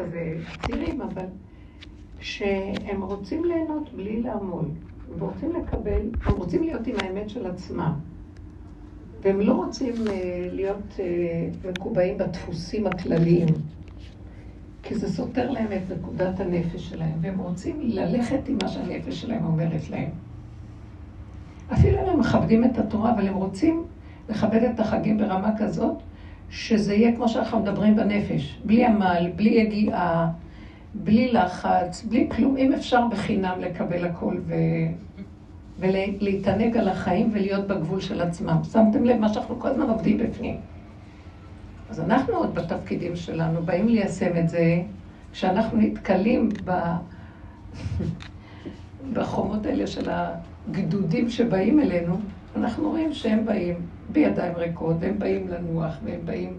כזה צעירים, אבל שהם רוצים ליהנות בלי לעמול. הם רוצים לקבל, הם רוצים להיות עם האמת של עצמם. והם לא רוצים uh, להיות uh, מקובעים בדפוסים הכלליים, כי זה סותר להם את נקודת הנפש שלהם, והם רוצים ללכת עם מה שהנפש שלהם אומרת להם. אפילו הם מכבדים את התורה, אבל הם רוצים לכבד את החגים ברמה כזאת, שזה יהיה כמו שאנחנו מדברים בנפש, בלי עמל, בלי יגיעה, בלי לחץ, בלי כלום, אם אפשר בחינם לקבל הכל ו... ולהתענג על החיים ולהיות בגבול של עצמם. שמתם לב מה שאנחנו כל הזמן עובדים בפנים. אז אנחנו עוד בתפקידים שלנו, באים ליישם את זה, כשאנחנו נתקלים ב... בחומות האלה של הגדודים שבאים אלינו, אנחנו רואים שהם באים בידיים ריקות, והם באים לנוח, והם באים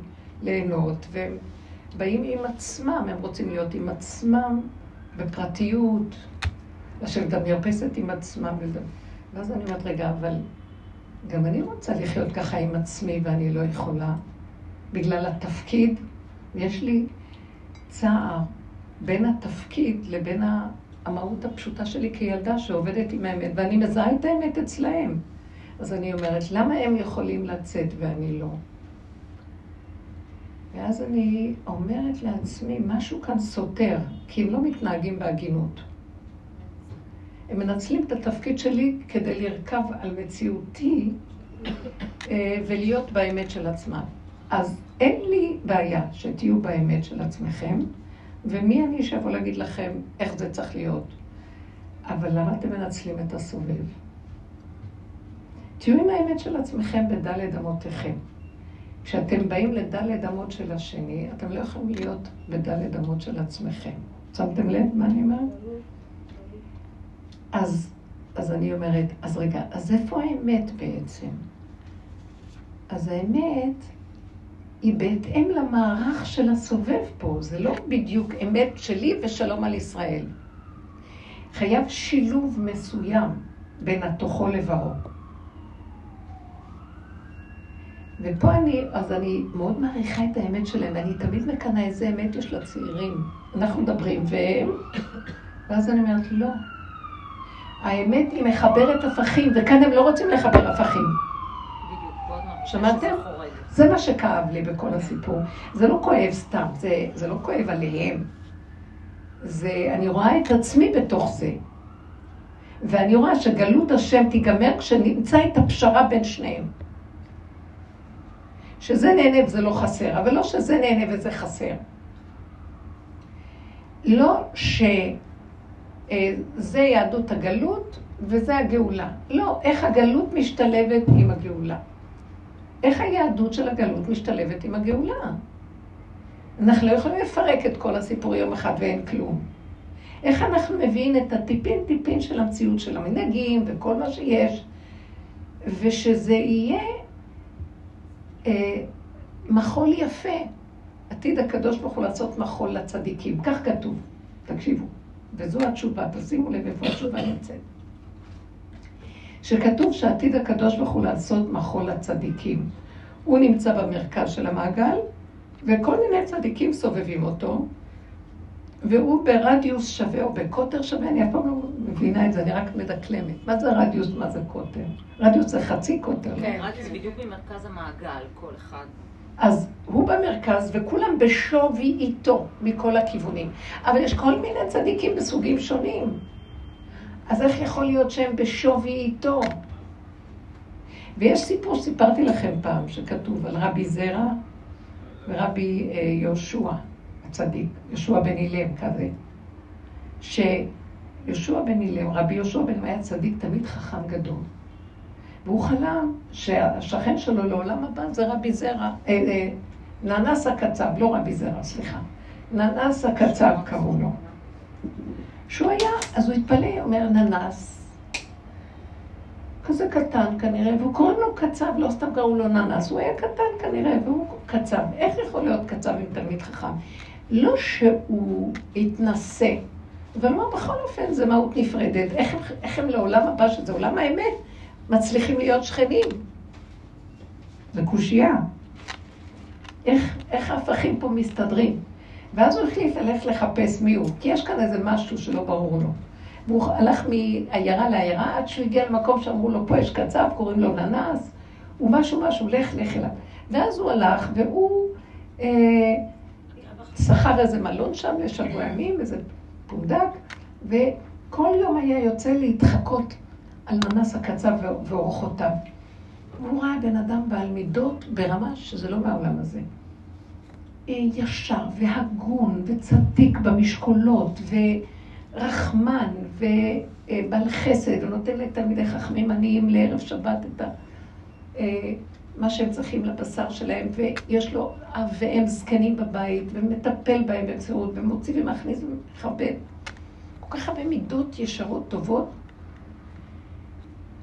ליהנות, והם באים עם עצמם, הם רוצים להיות עם עצמם בפרטיות, לשבת במרפסת עם עצמם. ואז אני אומרת, רגע, אבל גם אני רוצה לחיות ככה עם עצמי ואני לא יכולה. בגלל התפקיד, יש לי צער בין התפקיד לבין המהות הפשוטה שלי כילדה שעובדת עם האמת, ואני מזהה את האמת אצלהם. אז אני אומרת, למה הם יכולים לצאת ואני לא? ואז אני אומרת לעצמי, משהו כאן סותר, כי הם לא מתנהגים בהגינות. הם מנצלים את התפקיד שלי כדי לרכב על מציאותי אה, ולהיות באמת של עצמם. אז אין לי בעיה שתהיו באמת של עצמכם, ומי אני שיבוא להגיד לכם איך זה צריך להיות. אבל למה אתם מנצלים את הסובב? תהיו עם האמת של עצמכם בדלת אמותיכם. כשאתם באים לדלת אמות של השני, אתם לא יכולים להיות בדלת אמות של עצמכם. שמתם לב מה אני אומרת? אז, אז אני אומרת, אז רגע, אז איפה האמת בעצם? אז האמת היא בהתאם למערך של הסובב פה, זה לא בדיוק אמת שלי ושלום על ישראל. חייב שילוב מסוים בין התוכו לבאו. ופה אני, אז אני מאוד מעריכה את האמת שלהם, ואני תמיד מקנאה איזה אמת יש לצעירים. אנחנו מדברים, והם... ואז אני אומרת, לא. האמת היא מחברת הפכים, וכאן הם לא רוצים לחבר הפכים. שמעתם? זה מה שכאב לי בכל הסיפור. זה לא כואב סתם, זה, זה לא כואב עליהם. זה, אני רואה את עצמי בתוך זה. ואני רואה שגלות השם תיגמר כשנמצא את הפשרה בין שניהם. שזה נהנה וזה לא חסר, אבל לא שזה נהנה וזה חסר. לא שזה אה, יהדות הגלות וזה הגאולה. לא, איך הגלות משתלבת עם הגאולה. איך היהדות של הגלות משתלבת עם הגאולה? אנחנו לא יכולים לפרק את כל הסיפור יום אחד ואין כלום. איך אנחנו מביאים את הטיפין טיפין של המציאות של המנהגים וכל מה שיש, ושזה יהיה מחול יפה. עתיד הקדוש ברוך הוא לעשות מחול לצדיקים. כך כתוב, תקשיבו. וזו התשובה, תשימו לב איפה התשובה נמצאת. שכתוב שעתיד הקדוש ברוך הוא לעשות מחול לצדיקים. הוא נמצא במרכז של המעגל, וכל מיני צדיקים סובבים אותו, והוא ברדיוס שווה או בקוטר שווה, אני אף פעם לא מבינה את זה, אני רק מדקלמת. מה זה רדיוס, מה זה קוטר? רדיוס זה חצי קוטר. כן, רדיוס בדיוק ממרכז המעגל, כל אחד. אז הוא במרכז וכולם בשווי איתו מכל הכיוונים. אבל יש כל מיני צדיקים בסוגים שונים. אז איך יכול להיות שהם בשווי איתו? ויש סיפור שסיפרתי לכם פעם, שכתוב על רבי זרע ורבי אה, יהושע. צדיק, יהושע בן אילם כזה, שיהושע בן אילם, רבי יהושע בן אילם היה צדיק תמיד חכם גדול. והוא חלם שהשכן שלו לעולם הבא זה רבי זרע, אה, אה, ננס הקצב, לא רבי זרע, סליחה. ננס הקצב קראו לו. שהוא היה, אז הוא התפלא, אומר ננס, כזה קטן כנראה, והוא קוראים לו קצב, לא סתם קראו לו ננס, הוא היה קטן כנראה, והוא קצב. איך יכול להיות קצב עם תלמיד חכם? לא שהוא התנשא, מה בכל אופן זה מהות נפרדת. איך, איך הם לעולם הבא, שזה עולם האמת, מצליחים להיות שכנים? זה קושייה. איך, איך ההפכים פה מסתדרים? ואז הוא החליט ללכת לחפש מי הוא, כי יש כאן איזה משהו שלא ברור לו. והוא הלך מעיירה לעיירה עד שהוא הגיע למקום שאמרו לו, פה יש קצב, קוראים לו ננס, הוא משהו משהו, לך, לך אליו. ואז הוא הלך, והוא אה, שכר איזה מלון שם לשבוע ימים, איזה פונדק, וכל יום היה יוצא להתחקות על ננס הקצב ואורחותיו. הוא ראה בן אדם בעל מידות ברמה שזה לא מהעולם הזה. אה, ישר והגון וצדיק במשקולות ורחמן ובעל חסד, ונותן לתלמידי חכמים עניים לערב שבת את ה... אה, מה שהם צריכים לבשר שלהם, ויש לו אב ואם זקנים בבית, ומטפל בהם במציאות, ומוציא ומכניס ומכבד. כל כך הרבה מידות ישרות טובות,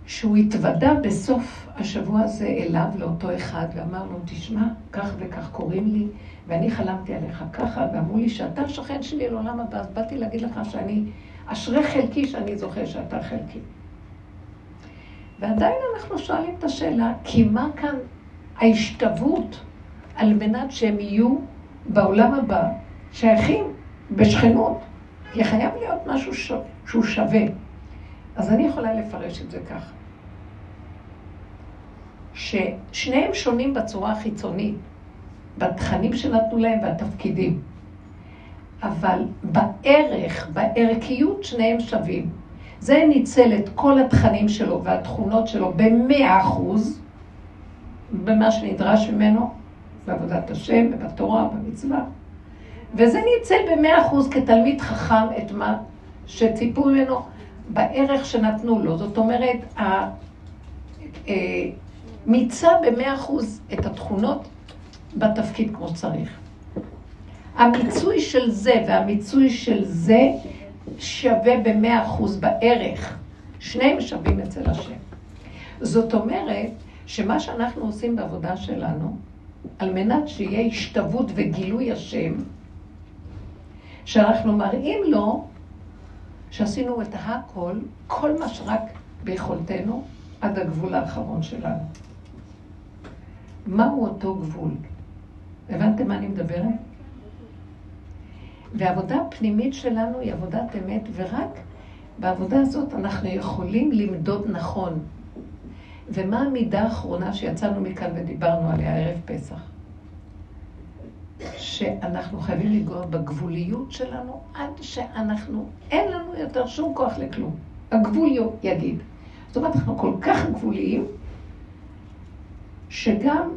שהוא התוודה בסוף השבוע הזה אליו, לאותו אחד, ואמר לו, תשמע, כך וכך קוראים לי, ואני חלמתי עליך ככה, ואמרו לי שאתה שכן שלי לעולם הבא, אז באתי להגיד לך שאני, אשרי חלקי שאני זוכר שאתה חלקי. ועדיין אנחנו שואלים את השאלה, כי מה כאן ההשתוות על מנת שהם יהיו בעולם הבא שייכים בשכנות? כי חייב להיות משהו ש... שהוא שווה. אז אני יכולה לפרש את זה ככה. ששניהם שונים בצורה החיצונית, בתכנים שנתנו להם והתפקידים. אבל בערך, בערכיות, שניהם שווים. זה ניצל את כל התכנים שלו והתכונות שלו במאה אחוז, במה שנדרש ממנו, בעבודת השם, ובתורה, במצווה. וזה ניצל במאה אחוז כתלמיד חכם את מה שציפו ממנו בערך שנתנו לו. זאת אומרת, אה, מיצה במאה אחוז את התכונות בתפקיד כמו שצריך. המיצוי של זה והמיצוי של זה שווה במאה אחוז בערך. שניהם שווים אצל השם. זאת אומרת שמה שאנחנו עושים בעבודה שלנו, על מנת שיהיה השתוות וגילוי השם, שאנחנו מראים לו שעשינו את הכל, כל מה שרק ביכולתנו, עד הגבול האחרון שלנו. מהו אותו גבול? הבנתם מה אני מדברת? והעבודה הפנימית שלנו היא עבודת אמת, ורק בעבודה הזאת אנחנו יכולים למדוד נכון. ומה המידה האחרונה שיצאנו מכאן ודיברנו עליה ערב פסח? שאנחנו חייבים לגרוע בגבוליות שלנו עד שאנחנו, אין לנו יותר שום כוח לכלום. הגבול יגיד. זאת אומרת, אנחנו כל כך גבוליים, שגם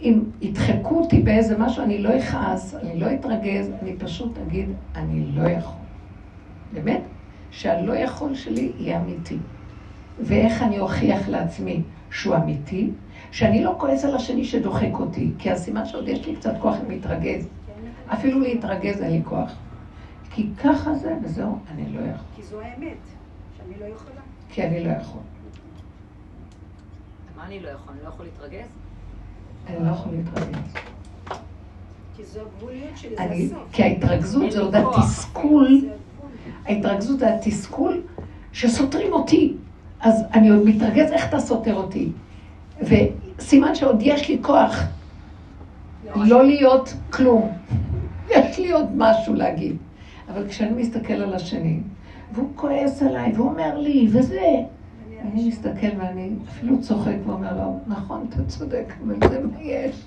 אם ידחקו אותי באיזה משהו, אני לא אכעס, אני לא אתרגז, אני פשוט אגיד, אני לא יכול. באמת, שהלא יכול שלי יהיה אמיתי. ואיך אני אוכיח לעצמי שהוא אמיתי? שאני לא כועס על השני שדוחק אותי, כי הסימן שעוד יש לי קצת כוח להתרגז. אפילו להתרגז אין לי כוח. כי ככה זה, וזהו, אני לא יכול. כי זו האמת, שאני לא יכולה. כי אני לא יכול. מה אני לא יכול? אני לא יכול להתרגז? אני לא יכול להתרגז. כי זו הגבוליות שלי, זה הסוף. כי ההתרגזות זה עוד התסכול, ההתרגזות זה התסכול שסותרים אותי. אז אני עוד מתרגז, איך אתה סותר אותי? וסימן שעוד יש לי כוח לא להיות כלום. יש לי עוד משהו להגיד. אבל כשאני מסתכל על השני, והוא כועס עליי, והוא אומר לי, וזה, אני מסתכל ואני אפילו צוחק ואומר לו, נכון, אתה צודק, אבל זה מה יש.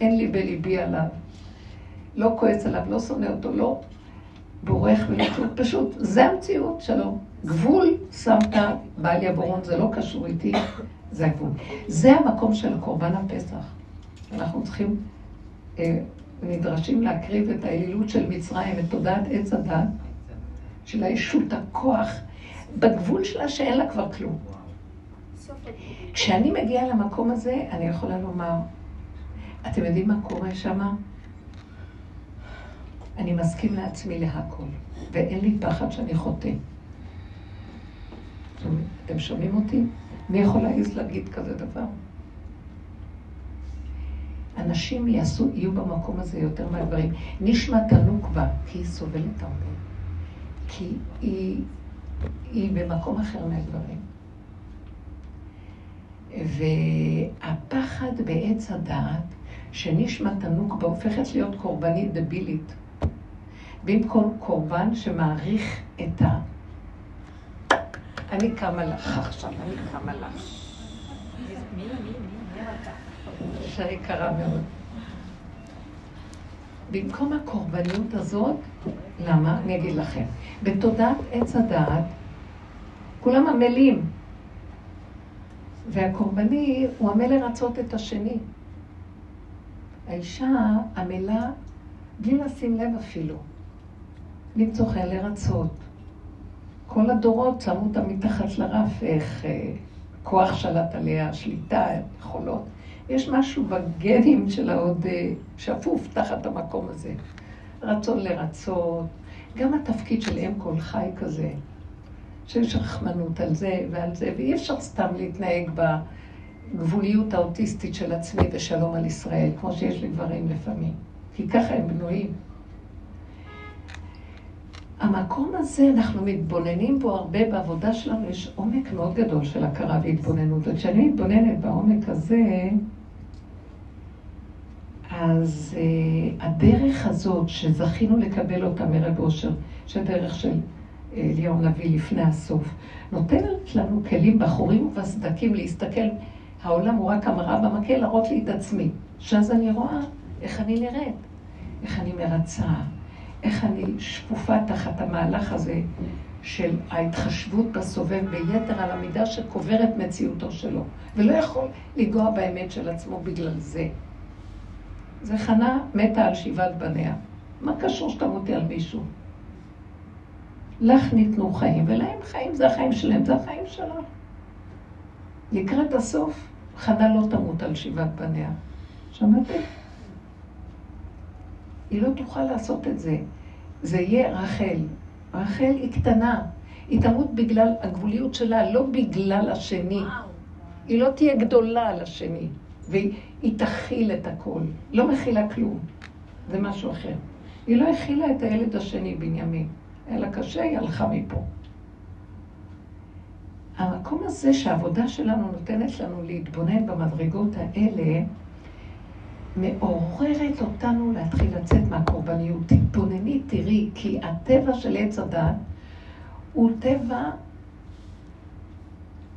אין לי בליבי עליו. לא כועס עליו, לא שונא אותו, לא בורח ולא פשוט, זה המציאות, שלום. גבול שמת בעלי הבורון, זה לא קשור איתי, זה הגבול. זה המקום של קורבן הפסח. אנחנו צריכים, אה, נדרשים להקריב את האלילות של מצרים, את תודעת עץ הדת, של הישות הכוח. בגבול שלה שאין לה כבר כלום. כשאני מגיעה למקום הזה, אני יכולה לומר, אתם יודעים מה קורה שם? אני מסכים לעצמי להכל, ואין לי פחד שאני חוטא. אתם שומעים אותי? מי יכול להעז להגיד כזה דבר? אנשים יעשו, יהיו במקום הזה יותר מהדברים. נשמת הנוקבה, כי היא סובלת הרבה. כי היא היא במקום אחר מהדברים. והפחד בעץ הדעת, שנשמת הנוקבה הופכת להיות קורבנית דבילית. במקום קורבן שמעריך את ה... אני קמה לך עכשיו, אני קמה לך. אישה יקרה מאוד. במקום הקורבניות הזאת, למה? אני אגיד לכם. בתודעת עץ הדעת, כולם עמלים. והקורבני הוא עמל לרצות את השני. האישה עמלה בלי לשים לב אפילו. למצוא חן לרצות. כל הדורות שמו אותה מתחת לרף, איך אה, כוח שלט עליה, שליטה, יכולות. יש משהו בגנים שלה עוד אה, שפוף תחת המקום הזה. רצון לרצות, גם התפקיד של אם כל חי כזה, שיש רחמנות על זה ועל זה, ואי אפשר סתם להתנהג בגבוליות האוטיסטית של עצמי ושלום על ישראל, כמו שיש לגברים לפעמים, כי ככה הם בנויים. המקום הזה, אנחנו מתבוננים בו הרבה בעבודה שלנו, יש עומק מאוד גדול של הכרה והתבוננות. וכשאני מתבוננת בעומק הזה, אז uh, הדרך הזאת שזכינו לקבל אותה מרב אושר, שדרך של אה, אליהו נביא לפני הסוף, נותנת לנו כלים בחורים ובסדקים להסתכל, העולם הוא רק המראה במקל, להראות לי את עצמי. שאז אני רואה איך אני נראית, איך אני מרצה, איך אני שפופה תחת המהלך הזה של ההתחשבות בסובב ביתר על המידה שקוברת מציאותו שלו, ולא יכול לנגוע באמת של עצמו בגלל זה. זה חנה מתה על שבעת בניה. מה קשור שתמותי על מישהו? לך ניתנו חיים, ולהם חיים זה החיים שלהם, זה החיים שלך. לקראת הסוף, חנה לא תמות על שבעת בניה. שמעתם? היא לא תוכל לעשות את זה. זה יהיה רחל. רחל היא קטנה. היא תמות בגלל הגבוליות שלה, לא בגלל השני. היא לא תהיה גדולה על השני. והיא תכיל את הכל. לא מכילה כלום. זה משהו אחר. היא לא הכילה את הילד השני, בנימין. לה קשה, היא הלכה מפה. המקום הזה שהעבודה שלנו נותנת לנו להתבונן במדרגות האלה, מעוררת אותנו להתחיל לצאת מהקורבניות. תתבונני, תראי, כי הטבע של עץ הדת הוא טבע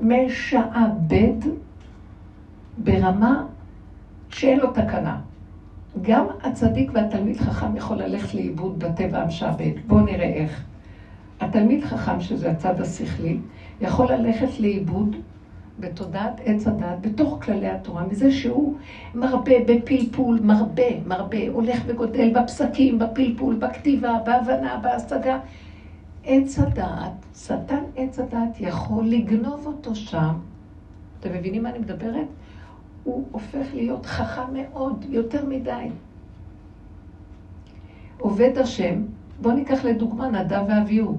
משעבד ברמה שאין לו תקנה. גם הצדיק והתלמיד חכם יכול ללכת לאיבוד בטבע המשעבד. בואו נראה איך. התלמיד חכם, שזה הצד השכלי, יכול ללכת לאיבוד בתודעת עץ הדת, בתוך כללי התורה, מזה שהוא מרבה בפלפול, מרבה, מרבה, הולך וגודל בפסקים, בפלפול, בכתיבה, בהבנה, בהשגה. עץ הדעת, שטן עץ הדעת יכול לגנוב אותו שם. אתם מבינים מה אני מדברת? הוא הופך להיות חכם מאוד, יותר מדי. עובד השם, בואו ניקח לדוגמה נדב ואביהו,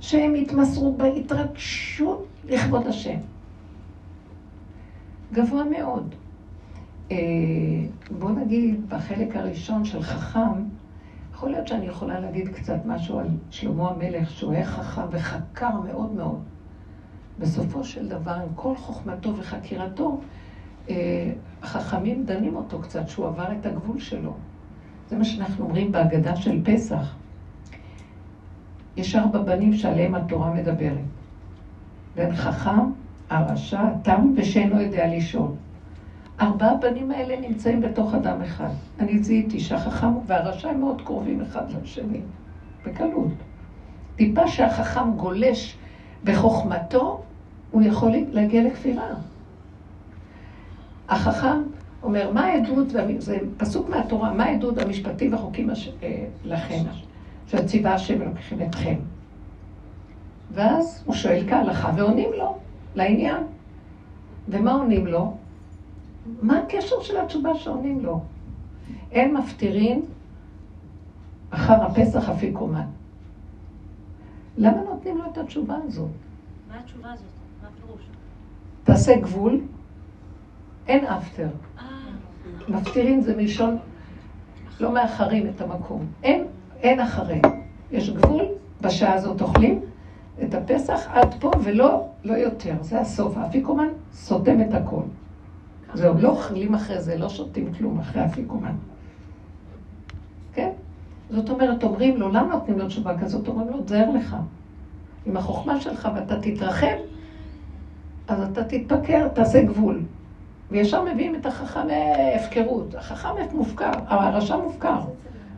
שהם התמסרו בהתרגשות לכבוד השם. גבוה מאוד. אה, בוא נגיד, בחלק הראשון של חכם, יכול להיות שאני יכולה להגיד קצת משהו על שלמה המלך, שהוא היה חכם וחקר מאוד מאוד. בסופו של דבר, עם כל חוכמתו וחקירתו, החכמים דנים אותו קצת, שהוא עבר את הגבול שלו. זה מה שאנחנו אומרים בהגדה של פסח. יש ארבע בנים שעליהם התורה מדברת. בן חכם, הרשע, תם ושאינו יודע לשאול. ארבעה הבנים האלה נמצאים בתוך אדם אחד. אני זיהיתי שהחכם והרשע הם מאוד קרובים אחד לשני, בקלות. טיפה שהחכם גולש בחוכמתו, הוא יכול להגיע לכפירה. החכם אומר, מה העדות, זה פסוק מהתורה, מה העדות המשפטי והחוקים הש... אה, לכם, שציווה השם ולוקחים אתכם. ואז הוא שואל כהלכה ועונים לו. לעניין. ומה עונים לו? מה הקשר של התשובה שעונים לו? אין מפטירין אחר הפסח אפיקומן. למה נותנים לו את התשובה הזאת? מה התשובה הזאת? מה הפירוש? תעשה גבול, אין אפטר. מפטירין זה מלשון, לא מאחרים את המקום. אין, אין אחרי. יש גבול, בשעה הזאת אוכלים, את הפסח עד פה ולא לא יותר. זה הסוף. האפיקומן סותם את הכל. זהו, לא אוכלים אחרי זה, לא שותים כלום אחרי אפיקומן. כן? זאת אומרת, אומרים לו, למה נותנים לו תשובה כזאת? אומרים לו, תזהר לך. עם החוכמה שלך ואתה תתרחב, אז אתה תתפקר, תעשה גבול. וישר מביאים את החכם הפקרות. החכם מופקר, הרשע מופקר.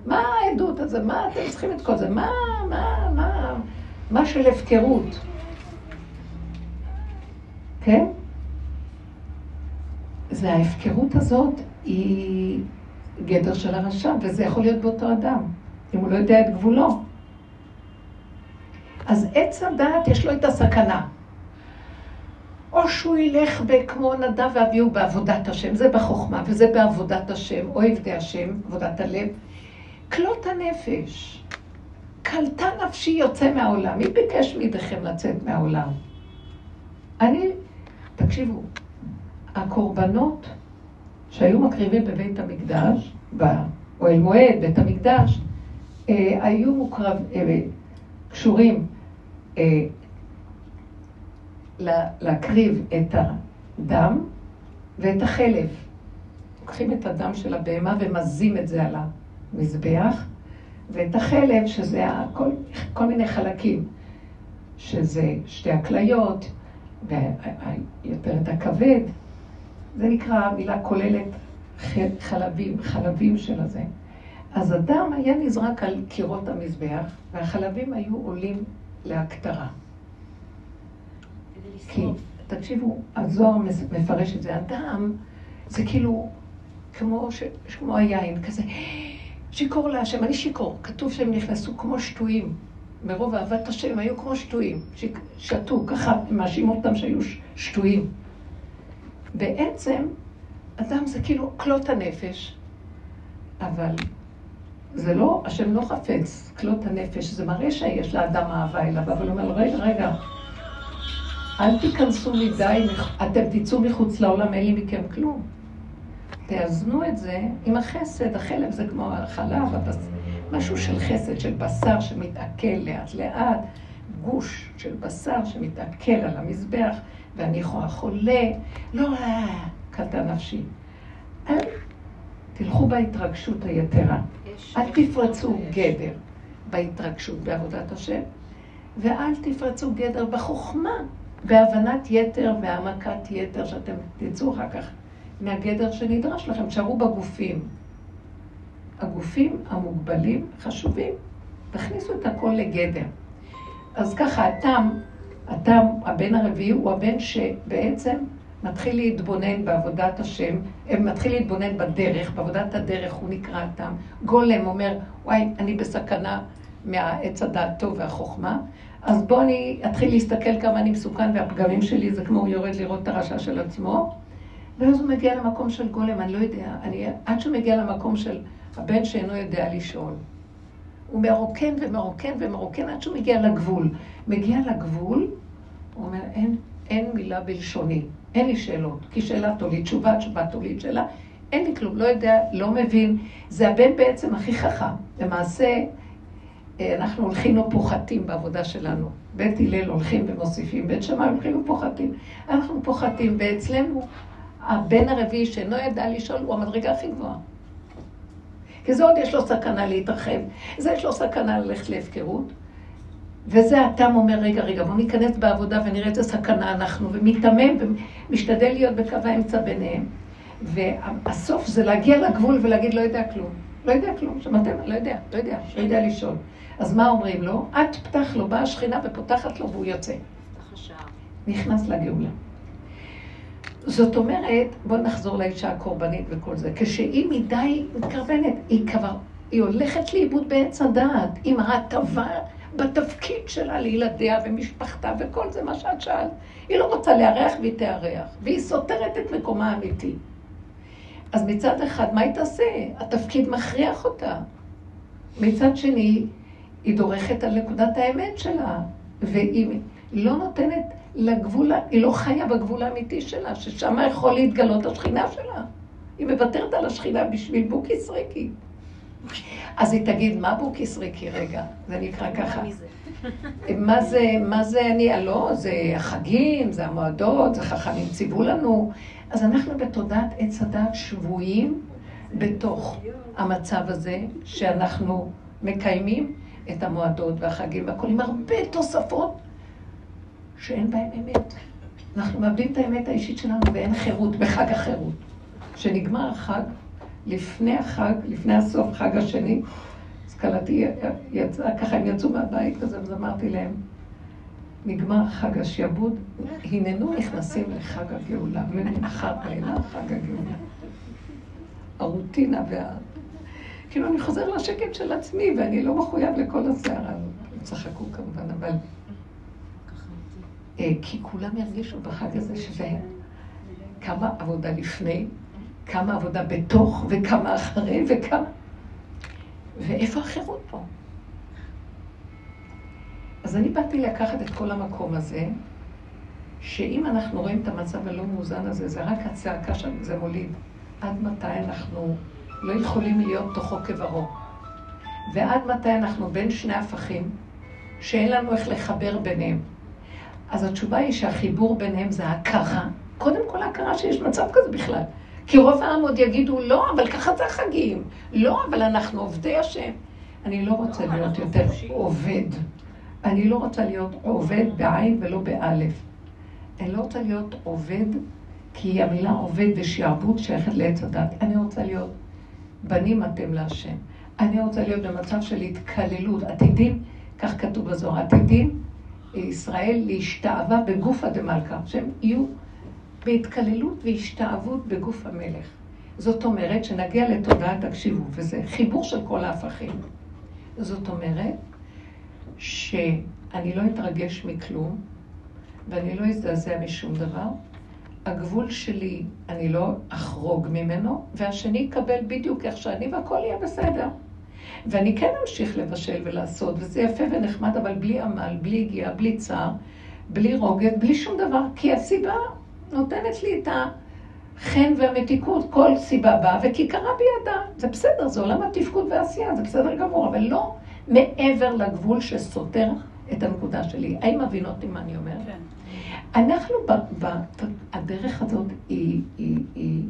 מה העדות הזה? מה אתם צריכים את כל זה? מה, מה, מה, מה של הפקרות? כן? זה ההפקרות הזאת היא גדר של הרשע, וזה יכול להיות באותו אדם, אם הוא לא יודע את גבולו. אז עץ הדעת יש לו את הסכנה. או שהוא ילך כמו נדב ואביהו בעבודת השם, זה בחוכמה וזה בעבודת השם, או עבדי השם, עבודת הלב. כלות הנפש, קלטה נפשי יוצא מהעולם. מי ביקש מידיכם לצאת מהעולם? אני, תקשיבו, הקורבנות שהיו מקריבים בבית המקדש, באוהל מועד, בית המקדש, אה, היו מוקרב, אה, קשורים אה, להקריב את הדם ואת החלב. לוקחים את הדם של הבהמה ומזים את זה על המזבח, ואת החלב, שזה כל, כל מיני חלקים, שזה שתי הכליות, ויותר את הכבד, זה נקרא, מילה כוללת חלבים, חלבים של הזה. אז הדם היה נזרק על קירות המזבח, והחלבים היו עולים להקטרה. כי, תקשיבו, הזוהר מפרש את זה, הדם זה כאילו כמו, ש, כמו היין, כזה שיכור להשם, אני שיכור, כתוב שהם נכנסו כמו שטויים, מרוב אהבת השם היו כמו שטויים, שתו, ככה מאשים אותם שהיו שטויים. בעצם, אדם זה כאילו כלות הנפש, אבל זה לא, השם לא חפץ, כלות הנפש, זה מראה שיש לאדם אהבה אליו, אבל הוא אומר, רגע, רגע, אל תיכנסו מדי, אתם תצאו מחוץ לעולם, אין לי מכם כלום. תאזנו את זה עם החסד, החלב זה כמו החלב, הבס... משהו של חסד, של בשר שמתעכל לאט לאט, גוש של בשר שמתעכל על המזבח, ואני חולה, לא, קלטה נפשי. אל תלכו בהתרגשות היתרה. אל תפרצו גדר בהתרגשות בעבודת השם, ואל תפרצו גדר בחוכמה, בהבנת יתר והעמקת יתר, שאתם תצאו אחר כך מהגדר שנדרש לכם, תשארו בגופים. הגופים המוגבלים חשובים, תכניסו את הכל לגדר. אז ככה, התם, התם, הבן הרביעי, הוא הבן שבעצם מתחיל להתבונן בעבודת השם, מתחיל להתבונן בדרך, בעבודת הדרך הוא נקרא התם. גולם אומר, וואי, אני בסכנה מהעץ הדעת טוב והחוכמה, אז בואו אני אתחיל להסתכל כמה אני מסוכן והפגמים שלי זה כמו הוא יורד לראות את הרשע של עצמו, ואז הוא מגיע למקום של גולם, אני לא יודע, אני, עד שהוא מגיע למקום של הבן שאינו יודע לשאול. הוא מרוקן ומרוקן ומרוקן עד שהוא מגיע לגבול. מגיע לגבול, הוא אומר, אין, אין מילה בלשוני, אין לי שאלות, כי שאלה תוליד תשובה, תשובה תוליד שאלה, אין לי כלום, לא יודע, לא מבין. זה הבן בעצם הכי חכם. למעשה, אנחנו הולכים ופוחתים בעבודה שלנו. בית הלל הולכים ומוסיפים, בית שמאי הולכים ופוחתים. אנחנו פוחתים, ואצלנו הבן הרביעי שאינו ידע לשאול הוא המדרגה הכי גבוהה. כי זה עוד יש לו סכנה להתרחב, זה יש לו סכנה ללכת להפקרות. וזה התם אומר, רגע, רגע, בואו ניכנס בעבודה ונראה איזה סכנה אנחנו, ומיתמם ומשתדל להיות בקו האמצע ביניהם. והסוף זה להגיע לגבול ולהגיד, לא יודע כלום. לא יודע כלום, שמעתם? לא יודע, לא יודע, לא יודע לשאול. אז מה אומרים לו? את פתח לו, באה השכינה ופותחת לו והוא יוצא. נכנס לגאולה. זאת אומרת, בואו נחזור לאישה הקורבנית וכל זה. כשהיא מדי מתקרבנת, היא כבר, היא הולכת לאיבוד בעץ הדעת, עם ההטבה בתפקיד שלה לילדיה ומשפחתה וכל זה מה שאת שאלת. היא לא רוצה לארח והיא תארח, והיא סותרת את מקומה האמיתי. אז מצד אחד, מה היא תעשה? התפקיד מכריח אותה. מצד שני, היא דורכת על נקודת האמת שלה, והיא לא נותנת לגבול, היא לא חיה בגבול האמיתי שלה, ששם יכול להתגלות השכינה שלה. היא מוותרת על השכינה בשביל בוקי סריקי. אז היא תגיד, מה בוקי סריקי רגע? זה נקרא ככה. מה זה, מה זה אני, לא, זה החגים, זה המועדות, זה חכמים ציוו לנו. אז אנחנו בתודעת עץ הדת שבויים בתוך המצב הזה שאנחנו מקיימים את המועדות והחגים והכול עם הרבה תוספות שאין בהם אמת. אנחנו מאבדים את האמת האישית שלנו ואין חירות בחג החירות. כשנגמר החג, לפני החג, לפני הסוף, חג השני, אז כלתי יצאה, ככה הם יצאו מהבית כזה, אז אמרתי להם, נגמר חג השעבוד, הננו נכנסים לחג הגאולה, ממחר ואילך חג הגאולה. הרוטינה וה... כאילו, אני חוזר לשקט של עצמי, ואני לא מחויב לכל הסערה הזאת. צחקו כמובן, אבל... אה, כי כולם ירגישו בחג הזה שזה כמה עבודה לפני, כמה עבודה בתוך, וכמה אחרי, וכמה... ואיפה החירות פה? אז אני באתי לקחת את כל המקום הזה, שאם אנחנו רואים את המצב הלא מאוזן הזה, זה רק הצעקה שזה מוליד. עד מתי אנחנו לא יכולים להיות תוכו כברו? ועד מתי אנחנו בין שני הפכים, שאין לנו איך לחבר ביניהם? אז התשובה היא שהחיבור ביניהם זה הכרה. קודם כל הכרה שיש מצב כזה בכלל. כי רוב העם עוד יגידו, לא, אבל ככה זה החגים. לא, אבל אנחנו עובדי השם. אני לא רוצה לא, להיות יותר חופשיים. עובד. אני לא רוצה להיות עובד בעין ולא באלף. אני לא רוצה להיות עובד, כי המילה עובד ושעבוד שייכת לעץ הדת. אני רוצה להיות בנים אתם להשם. אני רוצה להיות במצב של התקללות. עתידים, כך כתוב בזוהר, עתידים ישראל להשתאווה בגופא דמלכא, שהם יהיו בהתקללות והשתאבות בגוף המלך. זאת אומרת שנגיע לתודעה, תקשיבו, וזה חיבור של כל ההפכים. זאת אומרת שאני לא אתרגש מכלום ואני לא אזדעזע משום דבר. הגבול שלי, אני לא אחרוג ממנו, והשני יקבל בדיוק איך שאני והכל יהיה בסדר. ואני כן אמשיך לבשל ולעשות, וזה יפה ונחמד, אבל בלי עמל, בלי הגיעה, בלי צער, בלי רוגז, בלי שום דבר, כי הסיבה נותנת לי את החן והמתיקות, כל סיבה באה וכי קרה בידה. זה בסדר, זה עולם התפקוד והעשייה, זה בסדר גמור, אבל לא מעבר לגבול שסותר את הנקודה שלי. האם מבינות לי מה אני אומרת? כן. אנחנו, ב, ב, הדרך הזאת היא, היא, היא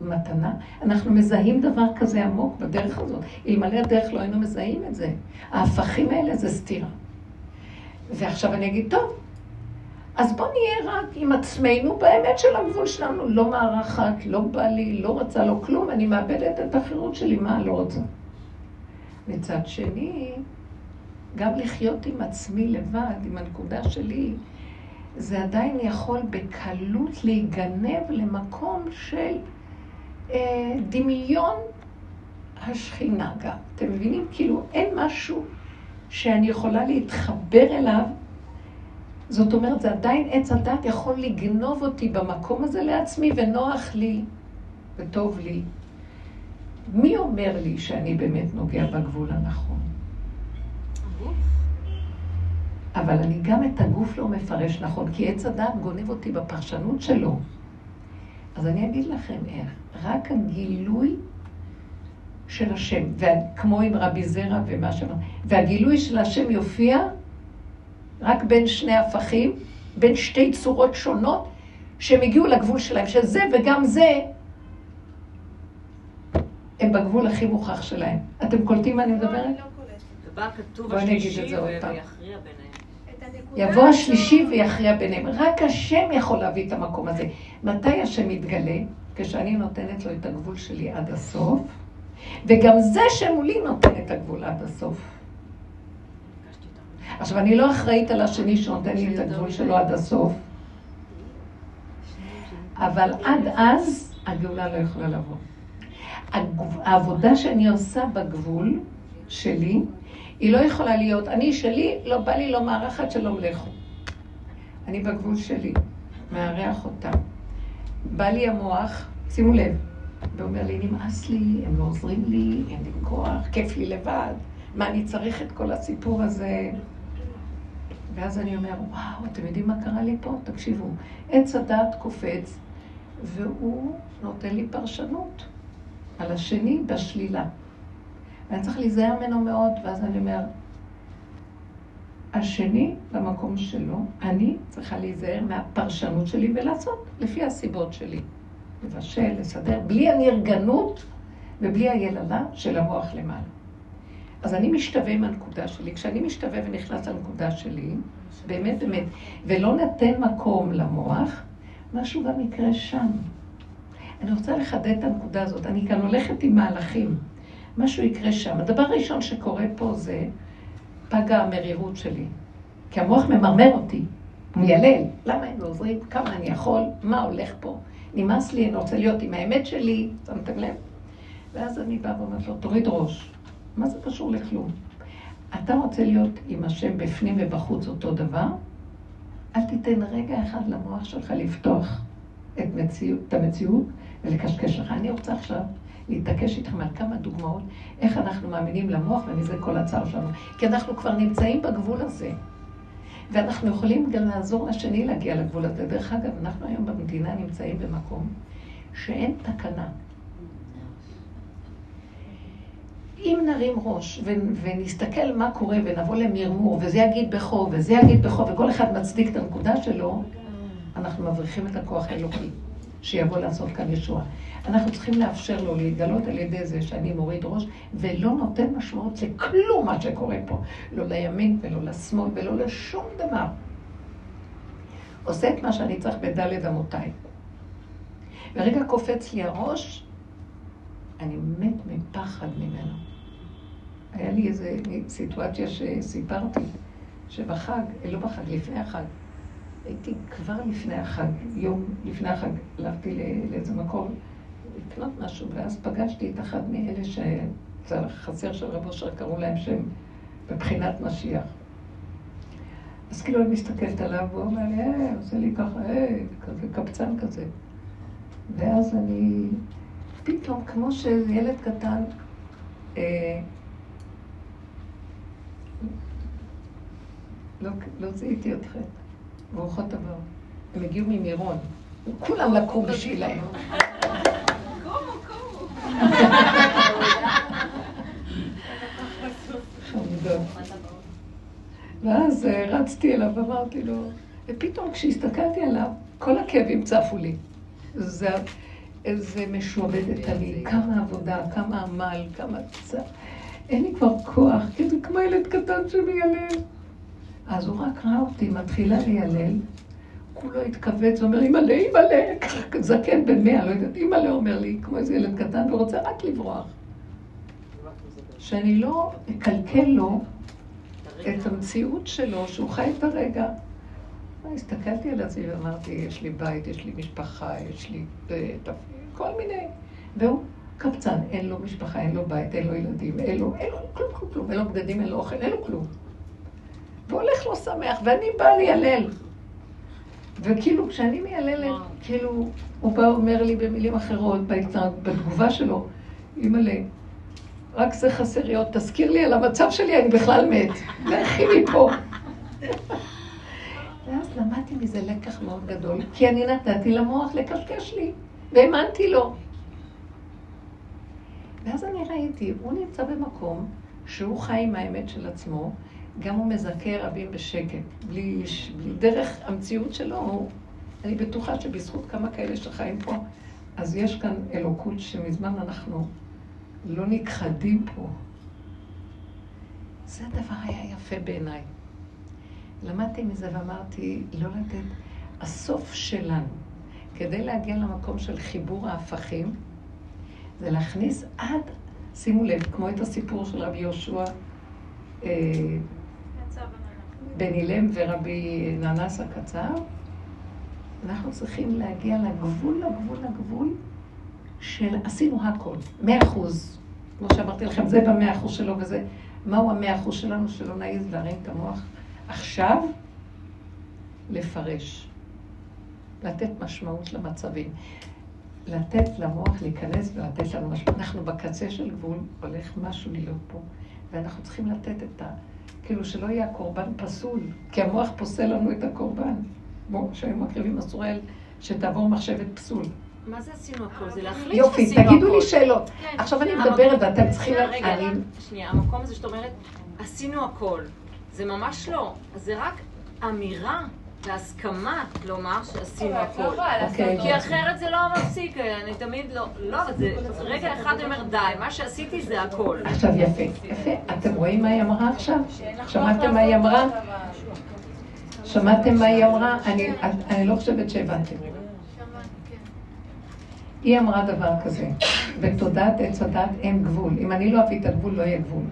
מתנה. אנחנו מזהים דבר כזה עמוק בדרך הזאת. אלמלא הדרך לא היינו מזהים את זה. ההפכים האלה זה סתירה. ועכשיו אני אגיד, טוב, אז בוא נהיה רק עם עצמנו באמת של הגבול שלנו. לא מארחת, לא בא לי, לא רוצה, לא כלום, אני מאבדת את החירות שלי, מה לא רוצה. מצד שני, גם לחיות עם עצמי לבד, עם הנקודה שלי, זה עדיין יכול בקלות להיגנב למקום של אה, דמיון השכינה גם. אתם מבינים? כאילו אין משהו שאני יכולה להתחבר אליו. זאת אומרת, זה עדיין עץ הדת יכול לגנוב אותי במקום הזה לעצמי, ונוח לי וטוב לי. מי אומר לי שאני באמת נוגע בגבול הנכון? אבל אני גם את הגוף לא מפרש נכון, כי עץ הדת גונב אותי בפרשנות שלו. אז אני אגיד לכם איך. רק הגילוי של השם, כמו עם רבי זרע ומה שאמר, והגילוי של השם יופיע רק בין שני הפכים, בין שתי צורות שונות, שהם הגיעו לגבול שלהם, שזה וגם זה, הם בגבול הכי מוכח שלהם. אתם קולטים מה אני לא, אני מדברת? לא קולטת. ובא כתוב השלישי. ויכריע ביניהם. יבוא השלישי ויכריע ביניהם. רק השם יכול להביא את המקום הזה. מתי השם מתגלה? כשאני נותנת לו את הגבול שלי עד הסוף, וגם זה שמולי נותן את הגבול עד הסוף. עכשיו, אני לא אחראית על השני שנותן לי את הגבול שלו עד הסוף, אבל עד אז הגאולה לא יכולה לבוא. העבודה שאני עושה בגבול שלי, היא לא יכולה להיות, אני שלי, לא בא לי לא מארחת שלום לכו. אני בגבול שלי, מארח אותה. בא לי המוח, שימו לב, ואומר לי, נמאס לי, הם לא עוזרים לי, אין לי כוח, כיף לי לבד, מה אני צריך את כל הסיפור הזה? ואז אני אומר, וואו, אתם יודעים מה קרה לי פה? תקשיבו, עץ הדעת קופץ, והוא נותן לי פרשנות על השני בשלילה. ואני צריך להיזהר ממנו מאוד, ואז אני אומר, השני במקום שלו, אני צריכה להיזהר מהפרשנות שלי ולעשות לפי הסיבות שלי. לבשל, לסדר, בלי הנרגנות ובלי היללה של המוח למעלה. אז אני משתווה עם הנקודה שלי. כשאני משתווה ונכנס לנקודה שלי, באמת באמת, ולא נותן מקום למוח, משהו גם יקרה שם. אני רוצה לחדד את הנקודה הזאת. אני כאן הולכת עם מהלכים. משהו יקרה שם. הדבר הראשון שקורה פה זה פגה המרירות שלי. כי המוח ממרמר אותי, מיילל. למה הם לא עוזרים? כמה אני יכול? מה הולך פה? נמאס לי, אני רוצה להיות עם האמת שלי, שמתם לב? ואז אני באה ואומרת לו, תוריד ראש. מה זה קשור לכלום? אתה רוצה להיות עם השם בפנים ובחוץ אותו דבר? אל תיתן רגע אחד למוח שלך לפתוח את, מציאות, את המציאות ולקשקש לך. אני רוצה עכשיו להתעקש איתכם על כמה דוגמאות איך אנחנו מאמינים למוח, ומזה כל הצער שלנו. כי אנחנו כבר נמצאים בגבול הזה. ואנחנו יכולים גם לעזור לשני להגיע לגבול הזה. דרך אגב, אנחנו היום במדינה נמצאים במקום שאין תקנה. אם נרים ראש ונסתכל מה קורה ונבוא למרמור, וזה יגיד בכו, וזה יגיד בכו, וכל אחד מצדיק את הנקודה שלו, אנחנו מבריחים את הכוח האלוקי שיבוא לעשות כאן ישועה. אנחנו צריכים לאפשר לו להתגלות על ידי זה שאני מוריד ראש, ולא נותן משמעות לכלום מה שקורה פה. לא לימין ולא לשמאל ולא לשום דבר. עושה את מה שאני צריך בדלת אמותיי. ורגע קופץ לי הראש, אני מת מפחד ממנו. היה לי איזו סיטואציה שסיפרתי, שבחג, לא בחג, לפני החג, הייתי כבר לפני החג, יום לפני החג, הלכתי לאיזה מקום לקנות משהו, ואז פגשתי את אחד מאלה שחסר של רב אושר, קראו להם שהם בבחינת משיח. אז כאילו אני מסתכלת עליו, והוא אומר לי, אה, עושה לי ככה, אה, כזה קבצן כזה. ואז אני, פתאום, כמו שאיזה ילד קטן, אה, לא, לא זיהיתי אתכם, ברוכות הבאות. הם הגיעו ממירון, כולם לקחו בשבילהם. ואז אה, רצתי אליו ואמרתי לו, ופתאום כשהסתכלתי עליו, כל הכאבים צפו לי. זה איזה משועבדת עלי, כמה עבודה, כמה עמל, כמה צע... אין לי כבר כוח, כי זה כמו ילד קטן שמיילל. אז הוא רק ראה אותי, מתחילה ליילל, כולו התכווץ, אומר, אימא'לה, אימא'לה, זקן בן מאה, לא יודעת, אימא'לה אומר לי, כמו איזה ילד קטן, ורוצה רק לברוח. שאני לא אקלקל לו את המציאות שלו, שהוא חי את הרגע. הסתכלתי על עצמי ואמרתי, יש לי בית, יש לי משפחה, יש לי כל מיני. והוא קבצן, אין לו משפחה, אין לו בית, אין לו ילדים, אין לו, אין לו כלום, כלום, כלום, אין לו בגדים, אין לו אוכל, אין לו כלום. והולך לו שמח, ואני באה לילל. וכאילו, כשאני מייללת, כאילו, הוא בא ואומר לי במילים אחרות, בתגובה שלו, אימא'לה, רק זה חסר להיות, תזכיר לי על המצב שלי, אני בכלל מת. לכי מפה. ואז למדתי מזה לקח מאוד גדול, כי אני נתתי למוח לקשקש לי, והאמנתי לו. ואז אני ראיתי, הוא נמצא במקום שהוא חי עם האמת של עצמו, גם הוא מזכה רבים בשקט, בלי, בלי דרך המציאות שלו, אני בטוחה שבזכות כמה כאלה שחיים פה, אז יש כאן אלוקות שמזמן אנחנו לא נכחדים פה. זה הדבר היה יפה בעיניי. למדתי מזה ואמרתי, לא לתת, הסוף שלנו, כדי להגיע למקום של חיבור ההפכים, זה להכניס עד, שימו לב, כמו את הסיפור של רבי יהושע, אה, בן אילם ורבי ננס הקצר, אנחנו צריכים להגיע לגבול, לגבול, לגבול של עשינו הכל, מאה אחוז. כמו שאמרתי לכם, זה במאה אחוז שלו וזה. מהו המאה אחוז שלנו שלא נעז להרים את המוח? עכשיו, לפרש. לתת משמעות למצבים. לתת למוח להיכנס ולתת לנו משמעות. אנחנו בקצה של גבול, הולך משהו להיות פה, ואנחנו צריכים לתת את ה... כאילו שלא יהיה הקורבן פסול, כי המוח פוסל לנו את הקורבן. כמו שהיו מקריבים אסוראל, שתעבור מחשבת פסול. מה זה עשינו הכל? זה להחליט יופי, שעשינו הכל. תגידו לי שאלות. כן. עכשיו אני מדברת ואתם צריכים... רגע, שנייה, המקום הזה שאת אומרת, עשינו הכל. זה ממש לא. זה רק אמירה והסכמה לומר שעשינו הכל. אוקיי. כי אחרת זה לא מפסיק, אני תמיד לא, לא, זה רגע אחד אומר די, מה שעשיתי זה הכל. עכשיו יפה, יפה. אתם רואים מה היא אמרה עכשיו? שמעתם מה היא אמרה? שמעתם מה היא אמרה? אני, אני לא חושבת שהבנתם. היא אמרה דבר כזה, בתודעת עץ הדת אין גבול. אם אני לא אביא את הגבול, לא יהיה גבול.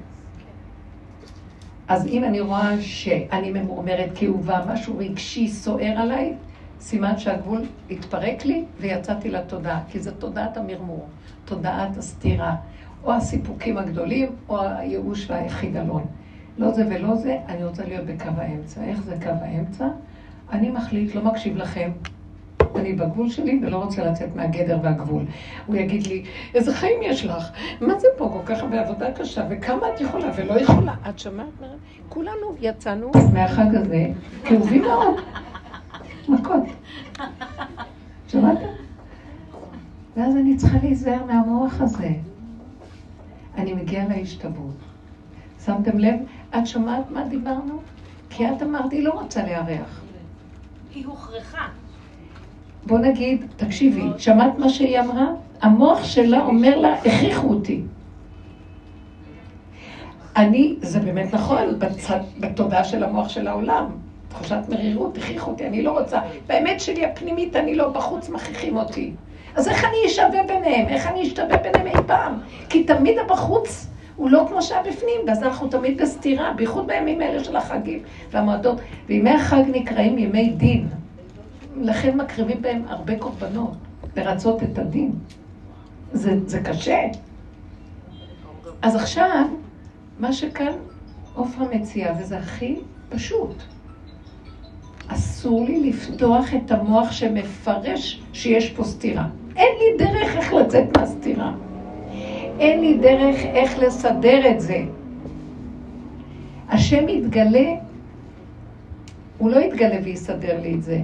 אז אם אני רואה שאני ממורמרת, כאובה, משהו רגשי סוער עליי, סימן שהגבול התפרק לי ויצאתי לתודעה, כי זו תודעת המרמור, תודעת הסתירה, או הסיפוקים הגדולים, או הייאוש והחידלון. לא זה ולא זה, אני רוצה להיות בקו האמצע. איך זה קו האמצע? אני מחליט, לא מקשיב לכם. אני בגבול שלי ולא רוצה לצאת מהגדר והגבול. הוא יגיד לי, איזה חיים יש לך? מה זה פה כל כך הרבה עבודה קשה, וכמה את יכולה ולא יכולה? את שמעת? כולנו יצאנו מהחג הזה כאובים מאוד. מכות. שמעת? ואז אני צריכה להיזהר מהמוח הזה. אני מגיעה להשתוות. שמתם לב? את שמעת מה דיברנו? כי את אמרת, היא לא רוצה לארח. היא הוכרחה. בוא נגיד, תקשיבי, שמעת מה שהיא אמרה? המוח שלה אומר לה, הכריחו אותי. אני, זה באמת נכון, בתודעה של המוח של העולם. תחושת מרירות, הכריחו אותי, אני לא רוצה. באמת שלי הפנימית, אני לא, בחוץ מכריחים אותי. אז איך אני אשווה ביניהם? איך אני אשתווה ביניהם אי פעם? כי תמיד הבחוץ הוא לא כמו שהיה בפנים, ואז אנחנו תמיד בסתירה, בייחוד בימים האלה של החגים והמועדות. וימי החג נקראים ימי דין. לכן מקריבים בהם הרבה קורבנות, לרצות את הדין. זה, זה קשה. אז עכשיו, מה שכאן עופרה מציעה, וזה הכי פשוט. אסור לי לפתוח את המוח שמפרש שיש פה סתירה. אין לי דרך איך לצאת מהסתירה. אין לי דרך איך לסדר את זה. השם יתגלה, הוא לא יתגלה ויסדר לי את זה.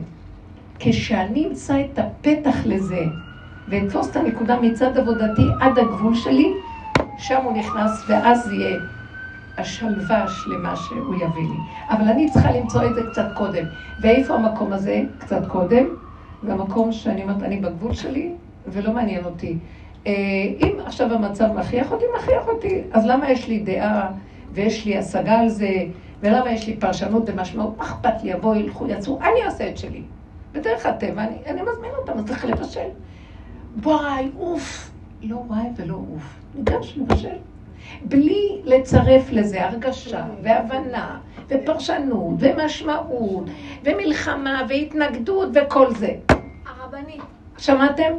כשאני אמצא את הפתח לזה, ואתפוס את הנקודה מצד עבודתי עד הגבול שלי, שם הוא נכנס, ואז יהיה השלווה השלמה שהוא יביא לי. אבל אני צריכה למצוא את זה קצת קודם. ואיפה המקום הזה? קצת קודם. במקום שאני אומרת, אני בגבול שלי, ולא מעניין אותי. אה, אם עכשיו המצב מכריח אותי, מכריח אותי. אז למה יש לי דעה, ויש לי השגה על זה, ולמה יש לי פרשנות ומשמעות? מה אכפת לי? יבואו, ילכו, יצאו, אני אעשה את שלי. בדרך הטבע, אני, אני מזמין אותם, אז צריך לבשל. וואי, אוף. לא וואי ולא אוף. ניגש לבשל. בלי לצרף לזה הרגשה והבנה ופרשנות ומשמעות ומלחמה והתנגדות וכל זה. הרבנית. שמעתם?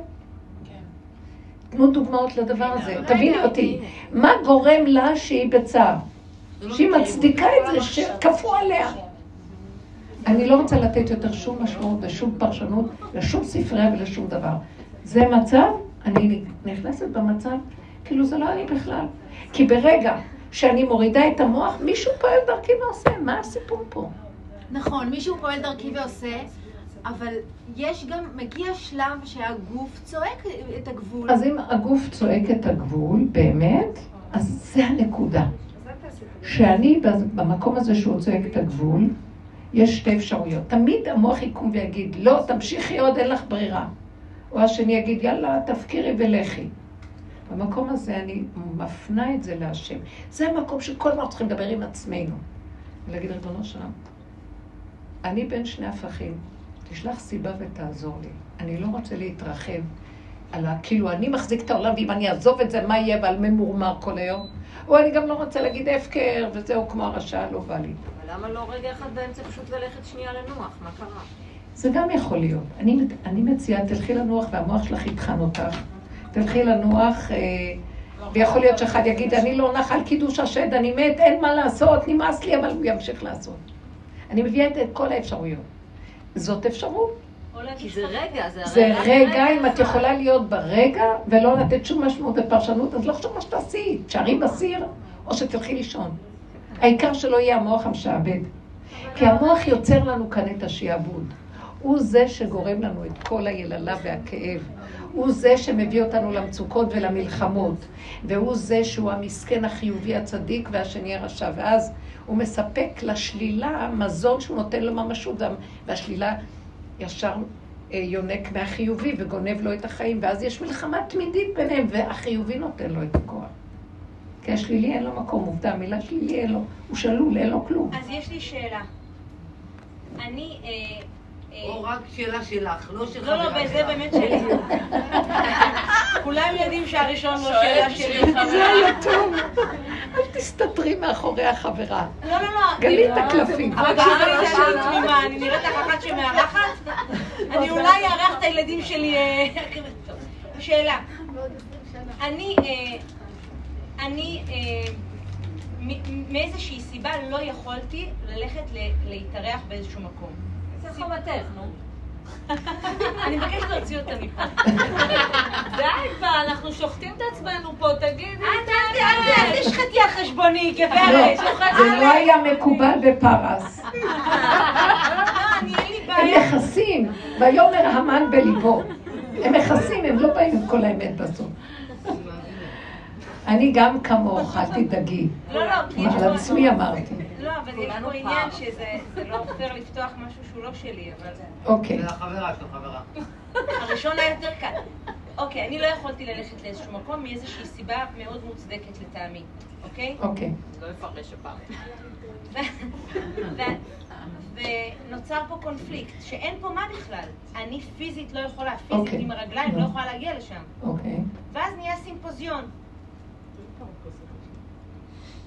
תנו דוגמאות לדבר הזה. תביני אותי. מה גורם לה שהיא בצער? שהיא מצדיקה את זה שכפו עליה. אני לא רוצה לתת יותר שום משמעות ושום פרשנות לשום ספרייה ולשום דבר. זה מצב, אני נכנסת במצב, כאילו זה לא אני בכלל. כי ברגע שאני מורידה את המוח, מישהו פועל דרכי ועושה, מה הסיפור פה? נכון, מישהו פועל דרכי ועושה, אבל יש גם, מגיע שלב שהגוף צועק את הגבול. אז אם הגוף צועק את הגבול, באמת, אז זה הנקודה. שאני במקום הזה שהוא צועק את הגבול, יש שתי אפשרויות. תמיד המוח יקום ויגיד, לא, תמשיכי עוד, אין לך ברירה. או השני יגיד, יאללה, תפקירי ולכי. במקום הזה אני מפנה את זה להשם. זה המקום שכל הזמן צריכים לדבר עם עצמנו. ולהגיד, ריבונו שלם, אני בין שני הפכים, תשלח סיבה ותעזור לי. אני לא רוצה להתרחב על ה... כאילו, אני מחזיק את העולם, ואם אני אעזוב את זה, מה יהיה? ועל ממורמר כל היום. או אני גם לא רוצה להגיד הפקר, וזהו כמו הרשע, לא בא לי. למה לא רגע אחד באמצע פשוט ללכת שנייה לנוח? מה קרה? זה גם יכול להיות. אני, אני מציעה, תלכי לנוח והמוח שלך יטחן אותך. תלכי לנוח, אה, ויכול להיות שאחד יגיד, אני לא נח על קידוש השד, אני מת, אין מה לעשות, נמאס לי, אבל הוא ימשיך לעשות. אני מביאה את כל האפשרויות. זאת אפשרות. כי זה רגע, זה הרי... זה רגע, אם את. יכולה להיות ברגע ולא לתת שום משמעות ופרשנות, אז לא חשוב מה שתעשי, תשארי בסיר או שתלכי לישון. העיקר שלא יהיה המוח המשעבד. כי המוח יוצר לנו כאן את השעבוד. הוא זה שגורם לנו את כל היללה והכאב. הוא זה שמביא אותנו למצוקות ולמלחמות, והוא זה שהוא המסכן החיובי הצדיק והשני הרשע, ואז הוא מספק לשלילה מזון שהוא נותן לו ממשות, והשלילה ישר אה, יונק מהחיובי וגונב לו את החיים, ואז יש מלחמה תמידית ביניהם, והחיובי נותן לו את הכוח. כי השלילי אין לו מקום, עובדה, המילה שלילי אין לו, הוא שלול, אין לו כלום. אז יש לי שאלה. אני... אה, אה, או רק שאלה שלך, לא של לא, לא, חברה זה שלך. באמת שלי. כולם יודעים שהראשון לא שאלה שלי. זה היה טוב. אל תסתתרי מאחורי החברה. לא, לא, לא. גלי את הקלפים. אבל כשזה אני תמימה, אני נראית לך אחת שמארחת? אני אולי אארח את הילדים שלי. אה, טוב. שאלה. אני, אני אה, מאיזושהי סיבה לא יכולתי ללכת להתארח באיזשהו מקום. זה חובתך, נו. אני מבקשת להוציא אותה מפה. די כבר, אנחנו שוחטים את עצמנו פה, תגידי. אל תשחטי על חשבוני, לא, גברת. זה לא היה מקובל בפרס. לא, הם. מכסים, ויאמר המן בליבו. הם מכסים, הם לא באים עם כל האמת בסוף. אני גם כמוך, אל תדאגי. לא, לא, כי יש על. עצמי אמרתי. לא, אבל יש פה עניין. שזה זה לא פייר לפתוח משהו שהוא לא שלי, אבל אוקיי. זה החברה שלך, חברה. הראשון היה יותר קל. אוקיי, אני לא יכולתי ללכת לאיזשהו מקום מאיזושהי סיבה מאוד מוצדקת לטעמי, אוקיי? אוקיי. לא אפרש הפעם. ו- ונוצר פה קונפליקט, שאין פה מה בכלל. אני פיזית לא יכולה, פיזית אוקיי. עם הרגליים, לא יכולה להגיע לשם. אוקיי. ואז נהיה סימפוזיון.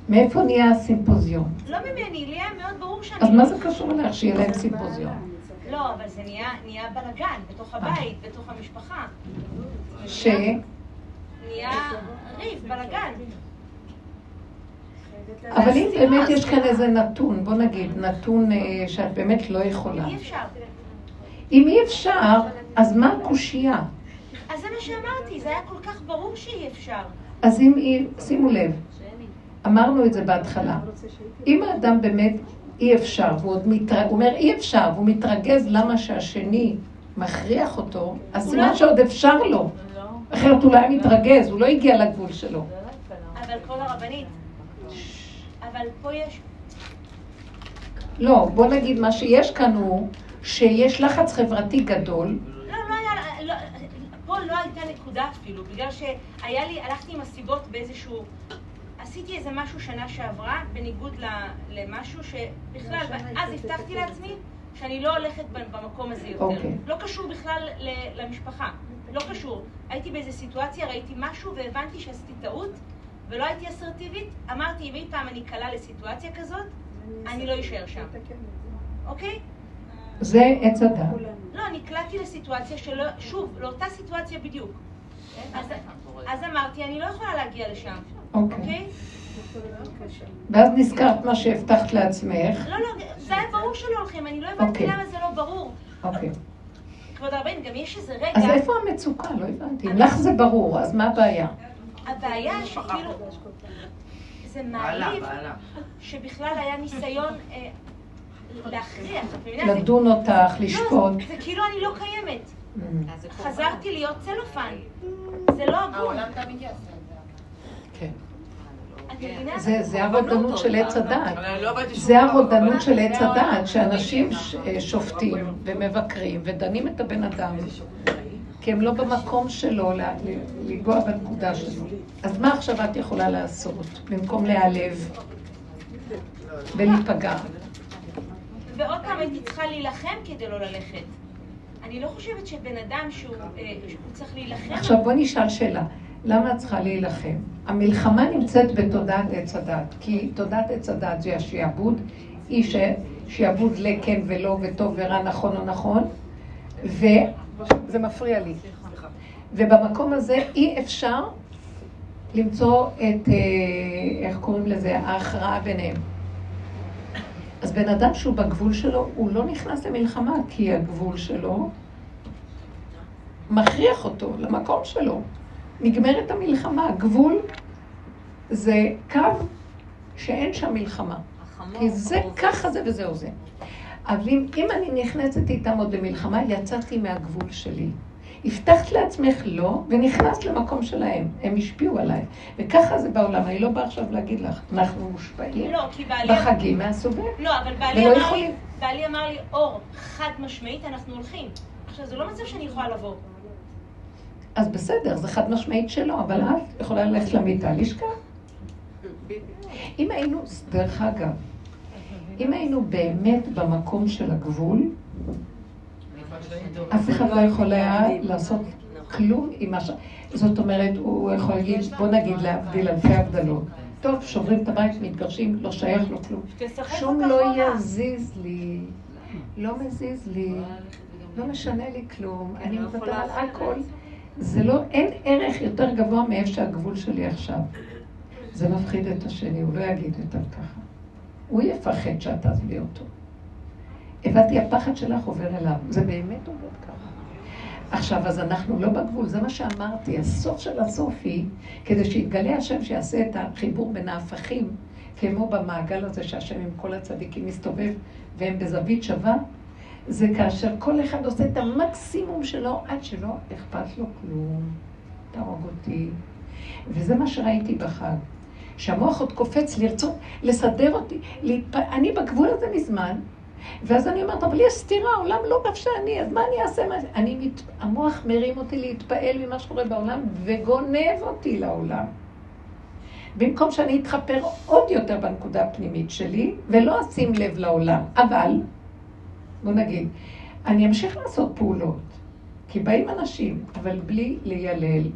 מאיפה נהיה הסימפוזיון? לא ממני, לי היה מאוד ברור שאני... אז לא- מה זה קשור אלייך שיהיה להם סימפוזיון? לא, אבל זה נהיה, בלאגן, בתוך הבית, בתוך המשפחה. ש... נהיה ריב, בלאגן. אבל אם באמת יש כאן איזה נתון, בוא נגיד, נתון אה, שאת באמת לא יכולה. אי אפשר. אם אי אפשר, אז מה הקושייה? אז זה מה שאמרתי, זה היה כל כך ברור שאי אפשר. אז אם. שימו לב, אמרנו את זה בהתחלה. אם האדם באמת אי אפשר, והוא עוד מתר... הוא אומר אי אפשר, והוא מתרגז למה שהשני מכריח אותו, אז סימן לא- שעוד אפשר לו. אחרת הוא היה מתרגז, הוא לא הגיע לגבול שלו. אבל כל הרבנית, אבל פה יש... לא, בוא נגיד, מה שיש כאן הוא שיש לחץ חברתי גדול, לא, לא היה... לא, פה לא הייתה נקודה אפילו, בגלל שהיה לי... הלכתי עם הסיבות באיזשהו... עשיתי איזה משהו שנה שעברה, בניגוד ל- למשהו שבכלל, אז הבטחתי לעצמי שאני לא הולכת ב- במקום הזה יותר. אוקיי. לא קשור בכלל ל- למשפחה, לא קשור. הייתי באיזה סיטואציה, ראיתי משהו והבנתי שעשיתי טעות, ולא הייתי אסרטיבית. אמרתי, אם אי פעם אני קלה לסיטואציה כזאת, אני לא אשאר שם, אוקיי? זה עץ הדת. לא, נקלעתי לסיטואציה שלא, שוב, לאותה סיטואציה בדיוק. אז, אז אמרתי, אני לא יכולה להגיע לשם, אוקיי. אוקיי? ואז נזכרת מה שהבטחת לעצמך. לא, לא, זה היה ברור שלא הולכים, אני לא הבנתי אוקיי. למה זה לא ברור. אוקיי. כבוד הרבנים, גם יש איזה רגע, אז איפה המצוקה? לא הבנתי. אם לך זה ברור, אז מה הבעיה? הבעיה שכאילו, זה מעליב. שבכלל היה ניסיון אה, להכריח, לדון אותך, לשפוט. לא, זה כאילו אני לא קיימת. Mm. קורבן. חזרתי להיות צלופן. זה לא הגון. העולם תמיד יעשה את זה. כן. זה- זה הרודנות של עץ הדת. לא זה הרודנות של עץ הדת, שאנשים ש- שופטים ומבקרים ודנים את הבן אדם, כי הם לא במקום שלו לנגוע בנקודה שלו. אז מה עכשיו את יכולה לעשות במקום להיעלב ולהיפגע? ועוד פעם הייתי צריכה להילחם כדי לא ללכת. אני לא חושבת שבן אדם שהוא אה, שהוא צריך להילחם... עכשיו בוא נשאל שאלה, למה את צריכה להילחם? המלחמה נמצאת בתודעת עץ הדת, כי תודעת עץ הדת זה השעבוד, היא ש... שעבוד לכן ולא וטוב ורע נכון או נכון, וזה מפריע לי. ובמקום הזה אי אפשר למצוא את, אה, איך קוראים לזה, ההכרעה ביניהם. אז בן אדם שהוא בגבול שלו, הוא לא נכנס למלחמה, כי הגבול שלו מכריח אותו למקום שלו. נגמרת המלחמה. הגבול זה קו שאין שם מלחמה. כי זה. ככה זה וזהו זה. אבל אם, אם אני נכנסת איתם עוד למלחמה, יצאתי מהגבול שלי. הבטחת לעצמך לא, ונכנסת למקום שלהם. הם השפיעו עליי. וככה זה בעולם. אני לא באה עכשיו להגיד לך, אנחנו מושפעים לא, בעלי... בחגים מהסובב. לא, אבל בעלי אמר לי. בעלי אמר לי, אור, חד משמעית, אנחנו הולכים. עכשיו, זה לא מצב שאני יכולה לבוא. אז בסדר, זה חד משמעית שלא, אבל את יכולה ללכת למיטה, לשכב. אם היינו, דרך אגב, אם היינו באמת במקום של הגבול, אף אחד לא יכול היה לעשות כלום עם מה ש... זאת אומרת, הוא יכול להגיד, בוא נגיד להבדיל אלפי הבדלות. טוב, שוברים את הבית, מתגרשים, לא שייך לו כלום. תשחק שום לא. יזיז לי, לא מזיז לי, לא משנה לי כלום, אני לא מוותר על. הכל. זה לא, אין ערך יותר גבוה מאיפה שהגבול שלי עכשיו. זה מפחיד את השני, הוא לא יגיד יותר ככה. הוא יפחד שאת תעזבי אותו. הבנתי, הפחד שלך עובר אליו, זה באמת עובד ככה. עכשיו, אז אנחנו לא בגבול, זה מה שאמרתי, הסוף של הסוף היא, כדי שיתגלה השם שיעשה את החיבור בין ההפכים, כמו במעגל הזה שהשם עם כל הצדיקים מסתובב והם בזווית שווה, זה כאשר כל אחד עושה את המקסימום שלו עד שלא אכפת לו כלום. תהרוג אותי. וזה מה שראיתי בחג. שהמוח עוד קופץ לרצות לסדר אותי, להתפ... אני בגבול הזה מזמן, ואז אני אומרת, אבל יש סתירה, העולם לא כף שאני, אז מה אני אעשה? מה... אני מת... המוח מרים אותי להתפעל ממה שקורה בעולם, וגונב אותי לעולם. במקום שאני אתחפר עוד יותר בנקודה הפנימית שלי, ולא אשים לב לעולם. אבל, בוא נגיד, אני אמשיך לעשות פעולות, כי באים אנשים, אבל בלי ליילל,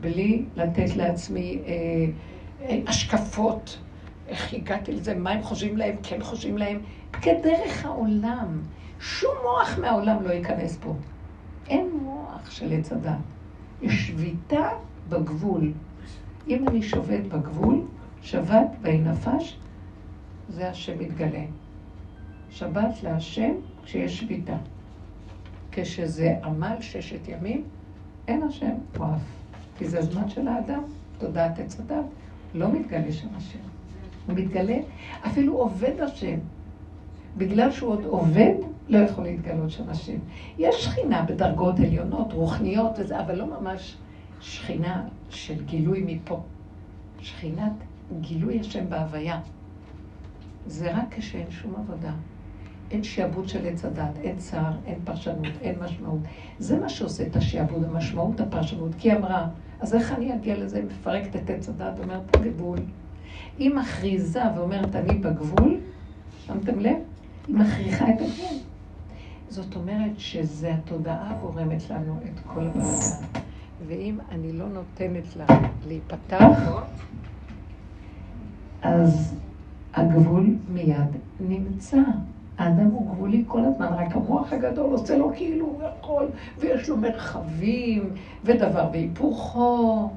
בלי לתת לעצמי אה, אה, השקפות, איך הגעתי לזה, מה הם חושבים להם, כן חושבים להם, כדרך העולם. שום מוח מהעולם לא ייכנס פה. אין מוח של עץ הדת. יש שביתה בגבול. אם אני שובת בגבול, שבת ויהי נפש, זה השם מתגלה. שבת להשם כשיש שביתה. כשזה עמל ששת ימים, אין השם או אף. כי זה הזמן של האדם, תודעת עץ הדת. לא מתגלה שם השם. הוא מתגלה, אפילו עובד השם. בגלל שהוא עוד עובד, לא יכול להתגלות שם השם. יש שכינה בדרגות עליונות, רוחניות וזה, אבל לא ממש שכינה של גילוי מפה. שכינת גילוי השם בהוויה. זה רק כשאין שום עבודה. אין שעבוד של עץ הדת, אין צער, אין פרשנות, אין משמעות. זה מה שעושה את השעבוד, המשמעות, הפרשנות. כי היא אמרה, אז איך אני אגיע לזה, מפרקת את עץ הדת, אומרת גבול. היא מכריזה ואומרת, אני בגבול, שמתם לב? היא מכריחה את הגבול. זאת אומרת שזה התודעה גורמת לנו את כל הבלגן. ואם אני לא נותנת לה להיפתח, אז הגבול מיד נמצא. האדם הוא גבולי כל הזמן, רק המוח הגדול עושה לו כאילו הוא יכול, ויש לו מרחבים, ודבר והיפוכו.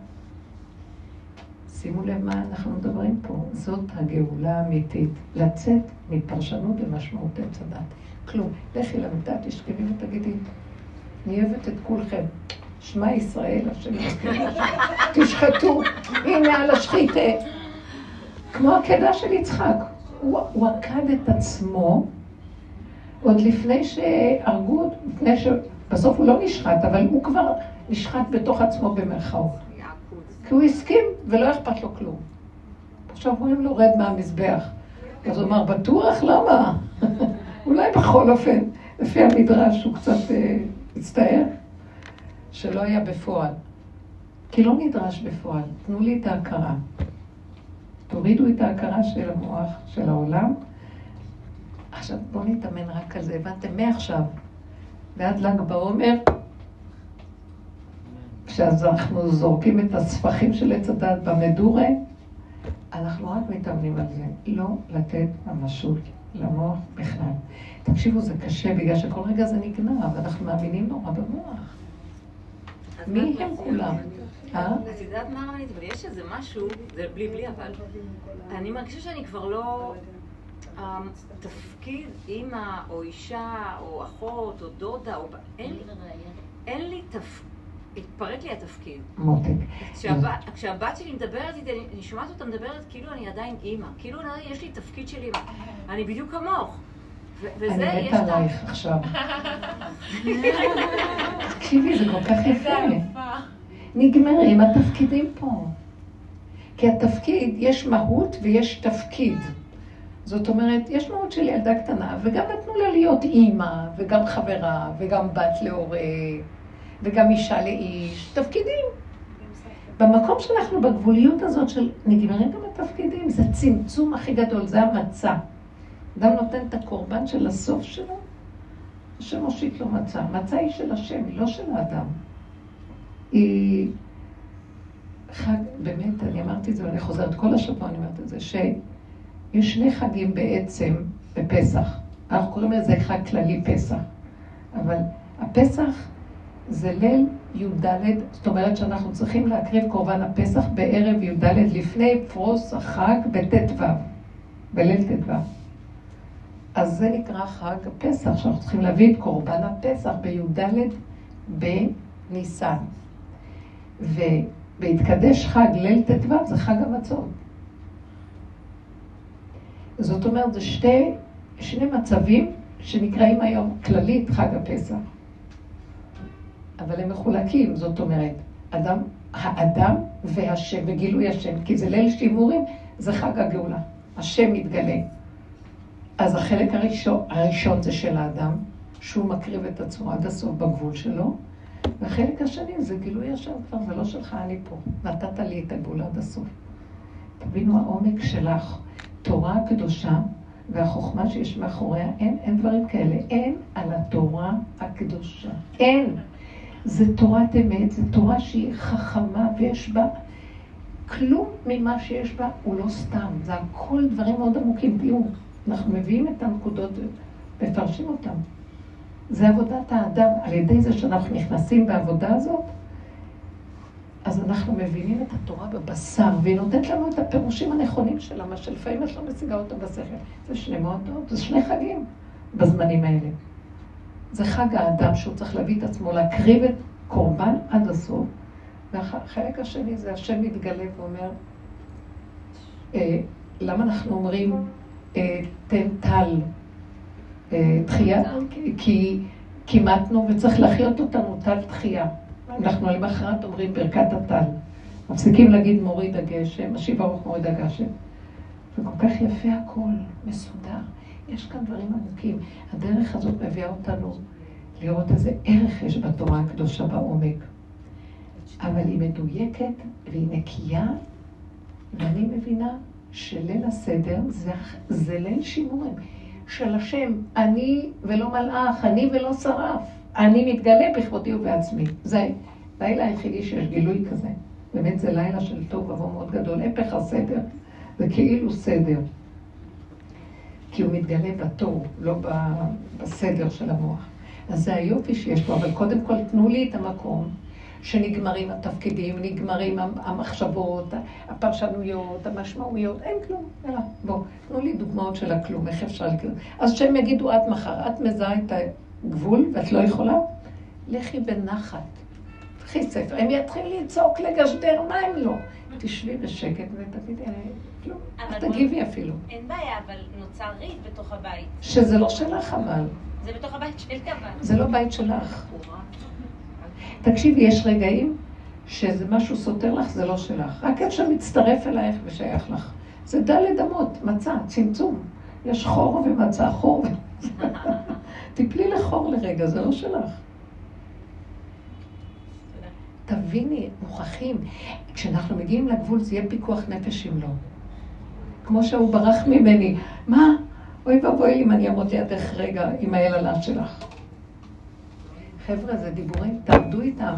שימו לב מה אנחנו מדברים פה. זאת הגאולה האמיתית, לצאת מפרשנות למשמעות עץ הדת. כלום. לכי למיטה, תשכבי ותגידי, אני אוהבת את כולכם. שמע ישראל, השם תשחטו, הנה על השחיתה. כמו עקדה של יצחק. הוא עקד את עצמו עוד לפני שהרגו אותו, לפני ש... בסוף הוא לא נשחט, אבל הוא כבר נשחט בתוך עצמו במרכאות. כי הוא הסכים ולא אכפת לו כלום. עכשיו אומרים לו, רד מהמזבח. אז הוא אמר, בטוח? למה? אולי בכל אופן, לפי המדרש הוא קצת אה, הצטער, שלא היה בפועל. כי לא נדרש בפועל, תנו לי את ההכרה. תורידו את ההכרה של המוח, של העולם. עכשיו בואו נתאמן רק על זה, הבנתם? מעכשיו ועד ל"ג בעומר, כשאז אנחנו זורקים את הספחים של עץ הדת במדורה, אנחנו רק מתאמנים על זה. לא לתת ממשות למוח בכלל. תקשיבו, זה קשה בגלל שכל רגע זה נגנב, אנחנו מאמינים נורא במוח. מי הם כולם? אה? את יודעת מה רמנית? אבל יש איזה משהו, זה בלי בלי אבל, אני מרגישה שאני כבר לא... התפקיד אימא או אישה או אחות או דודה או... אין לי, אין לי תפקיד, התפרק לי התפקיד. מותק. כשהבת, כשהבת שלי מדברת איתי, אני, אני שומעת אותה מדברת כאילו אני עדיין אימא. כאילו אני, יש לי תפקיד של אימא. אני בדיוק כמוך. וזה, אני יש מתה את ה... עלייך עכשיו. תקשיבי, זה כל כך יפה. נגמרים התפקידים פה. כי התפקיד, יש מהות ויש תפקיד. זאת אומרת, יש מהות של ילדה קטנה, וגם נתנו לה להיות אימא, וגם חברה, וגם בת להורה, וגם אישה לאיש. תפקידים. במקום שאנחנו בגבוליות הזאת של נגמרים גם התפקידים, זה צמצום הכי גדול, זה המצע. אדם נותן את הקורבן של הסוף שלו, השם מושיט לו מצה. מצה היא של השם, היא לא של האדם. היא חג, באמת, אני אמרתי את זה ואני חוזרת כל השבוע, אני אומרת את זה, שיש שני חגים בעצם בפסח. אנחנו קוראים לזה חג כללי פסח. אבל הפסח זה ליל י"ד, זאת אומרת שאנחנו צריכים להקריב קורבן הפסח בערב י"ד לפני פרוס החג בט"ו, בליל ט"ו. אז זה נקרא חג הפסח, שאנחנו צריכים להביא את קורבן הפסח בי"ד בניסן. ובהתקדש חג ליל ט"ו זה חג המצות. זאת אומרת, זה שתי, שני מצבים שנקראים היום כללית חג הפסח. אבל הם מחולקים, זאת אומרת, אדם, האדם והשם, וגילוי השם, כי זה ליל שימורים, זה חג הגאולה. השם מתגלה. אז החלק הראשון, הראשון זה של האדם, שהוא מקריב את עצמו עד הסוף בגבול שלו, והחלק השני זה גילוי השם כבר, זה לא שלך, אני פה. נתת לי את הגבול עד הסוף. תבינו העומק שלך, תורה הקדושה והחוכמה שיש מאחוריה, אין, אין דברים כאלה. אין על התורה הקדושה. אין. זה תורת אמת, זו תורה שהיא חכמה ויש בה כלום ממה שיש בה הוא לא סתם, זה הכל דברים מאוד עמוקים. תראו, אנחנו מביאים את הנקודות ומפרשים אותן. זה עבודת האדם, על ידי זה שאנחנו נכנסים בעבודה הזאת, אז אנחנו מבינים את התורה בבשר, והיא נותנת לנו את הפירושים הנכונים שלה, מה שלפעמים את לא משיגה אותה בשכל. זה שני מועדות, זה שני חגים בזמנים האלה. זה חג האדם שהוא צריך להביא את עצמו, להקריב את קורבן עד הסוף. והחלק השני זה השם מתגלה ואומר, אה, למה אנחנו אומרים אה, תן טל אה, תחייה? כי כימתנו וצריך להחיות אותנו טל תחייה. אנחנו למחרת אומרים ברכת הטל. מפסיקים להגיד מוריד הגשם, משיב הרוח מוריד הגשם. וכל כך יפה הכל, מסודר. יש כאן דברים עמוקים. הדרך הזאת מביאה אותנו לראות איזה ערך יש בתורה הקדושה בעומק. אבל היא מדויקת והיא נקייה, ואני מבינה שליל הסדר זה, זה ליל שימורים של השם, אני ולא מלאך, אני ולא שרף, אני מתגלה בכבודי ובעצמי. זה לילה היחידי שיש גילוי כזה. באמת זה לילה של טוב ובוא מאוד גדול, הפך הסדר, זה כאילו סדר. כי הוא מתגלה בתור, לא בסדר של המוח. אז זה היופי שיש פה, אבל קודם כל תנו לי את המקום שנגמרים התפקידים, נגמרים המחשבות, הפרשנויות, המשמעויות, אין כלום, יאללה, בואו, תנו לי דוגמאות של הכלום, איך אפשר לקרוא. אז שהם יגידו עד מחר, את מזהה את הגבול ואת לא יכולה, לכי בנחת, קחי ספר, הם יתחילו לצעוק, לגשדר, מה הם לא? תשבי בשקט ותגידי, כלום, אל תגיבי אפילו. אין בעיה, אבל נוצר ריב בתוך הבית. שזה לא שלך אבל. זה בתוך הבית שלי אבל. זה לא בית שלך. תקשיבי, יש רגעים שזה משהו סותר לך, זה לא שלך. רק איך שמצטרף אלייך ושייך לך. זה דלת אמות, מצה, צמצום. יש חור ומצה, חור תפלי לחור לרגע, זה לא שלך. תביני, מוכרחים. כשאנחנו מגיעים לגבול זה יהיה פיקוח נפש אם לא. כמו שהוא ברח ממני. מה? אוי ואבוי אם אני אעמוד לידך רגע עם היללה שלך. חבר'ה, זה דיבורים, תעבדו איתם.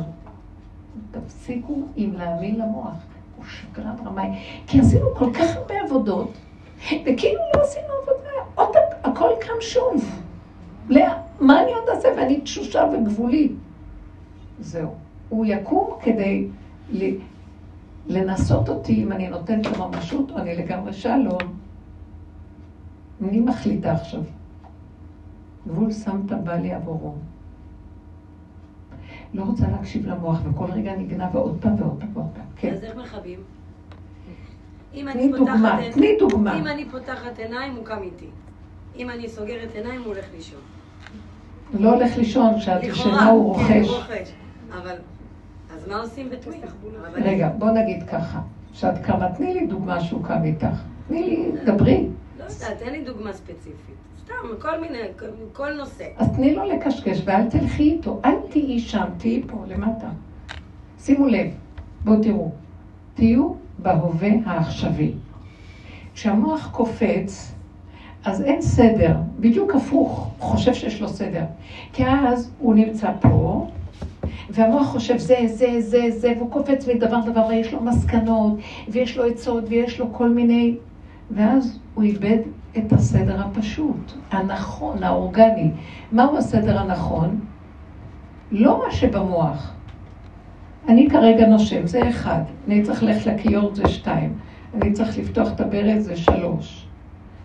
תפסיקו עם להאמין למוח. הוא שקרן רמאי. כי עשינו כל כך הרבה עבודות, וכאילו לא עשינו עבודה. עוד הכל קם שוב. לאה, מה אני עוד אעשה? ואני תשושה וגבולית. זהו. הוא יקום כדי לנסות אותי אם אני נותנת לו ממשות או אני לגמרי שלום. אני מחליטה עכשיו. גבול שמת בא לי עבורו. לא רוצה להקשיב למוח, וכל רגע נגנב ועוד פעם ועוד פעם ועוד פעם. כן. אז איך מכבים? תני דוגמה, תני דוגמה. אם אני פותחת עיניים, הוא קם איתי. אם אני סוגרת עיניים, הוא הולך לישון. לא הולך לישון, כשאת ישנה הוא כן, רוכש. אבל, אז מה עושים בתמיד? רגע, בוא נגיד ככה, שאת קמה, תני לי דוגמה שהוא קם איתך. תני לי, דברי. לא יודעת, תן לי דוגמה ספציפית. סתם, כל מיני, כל- כל נושא. אז תני לו לקשקש ואל תלכי איתו. אל תהיי שם, תהיי פה, למטה. שימו לב, בואו תראו. תהיו בהווה העכשווי. כשהמוח קופץ, אז אין סדר, בדיוק הפוך, הוא חושב שיש לו סדר. כי אז הוא נמצא פה, והמוח חושב זה, זה, זה, זה, והוא קופץ מדבר דבר, ויש לו מסקנות, ויש לו עצות, ויש לו כל מיני... ואז הוא איבד את הסדר הפשוט, הנכון, האורגני. מהו הסדר הנכון? לא מה שבמוח. אני כרגע נושם, זה אחד. אני צריך ללכת לכיור, זה שתיים. אני צריך לפתוח את הברז, זה שלוש.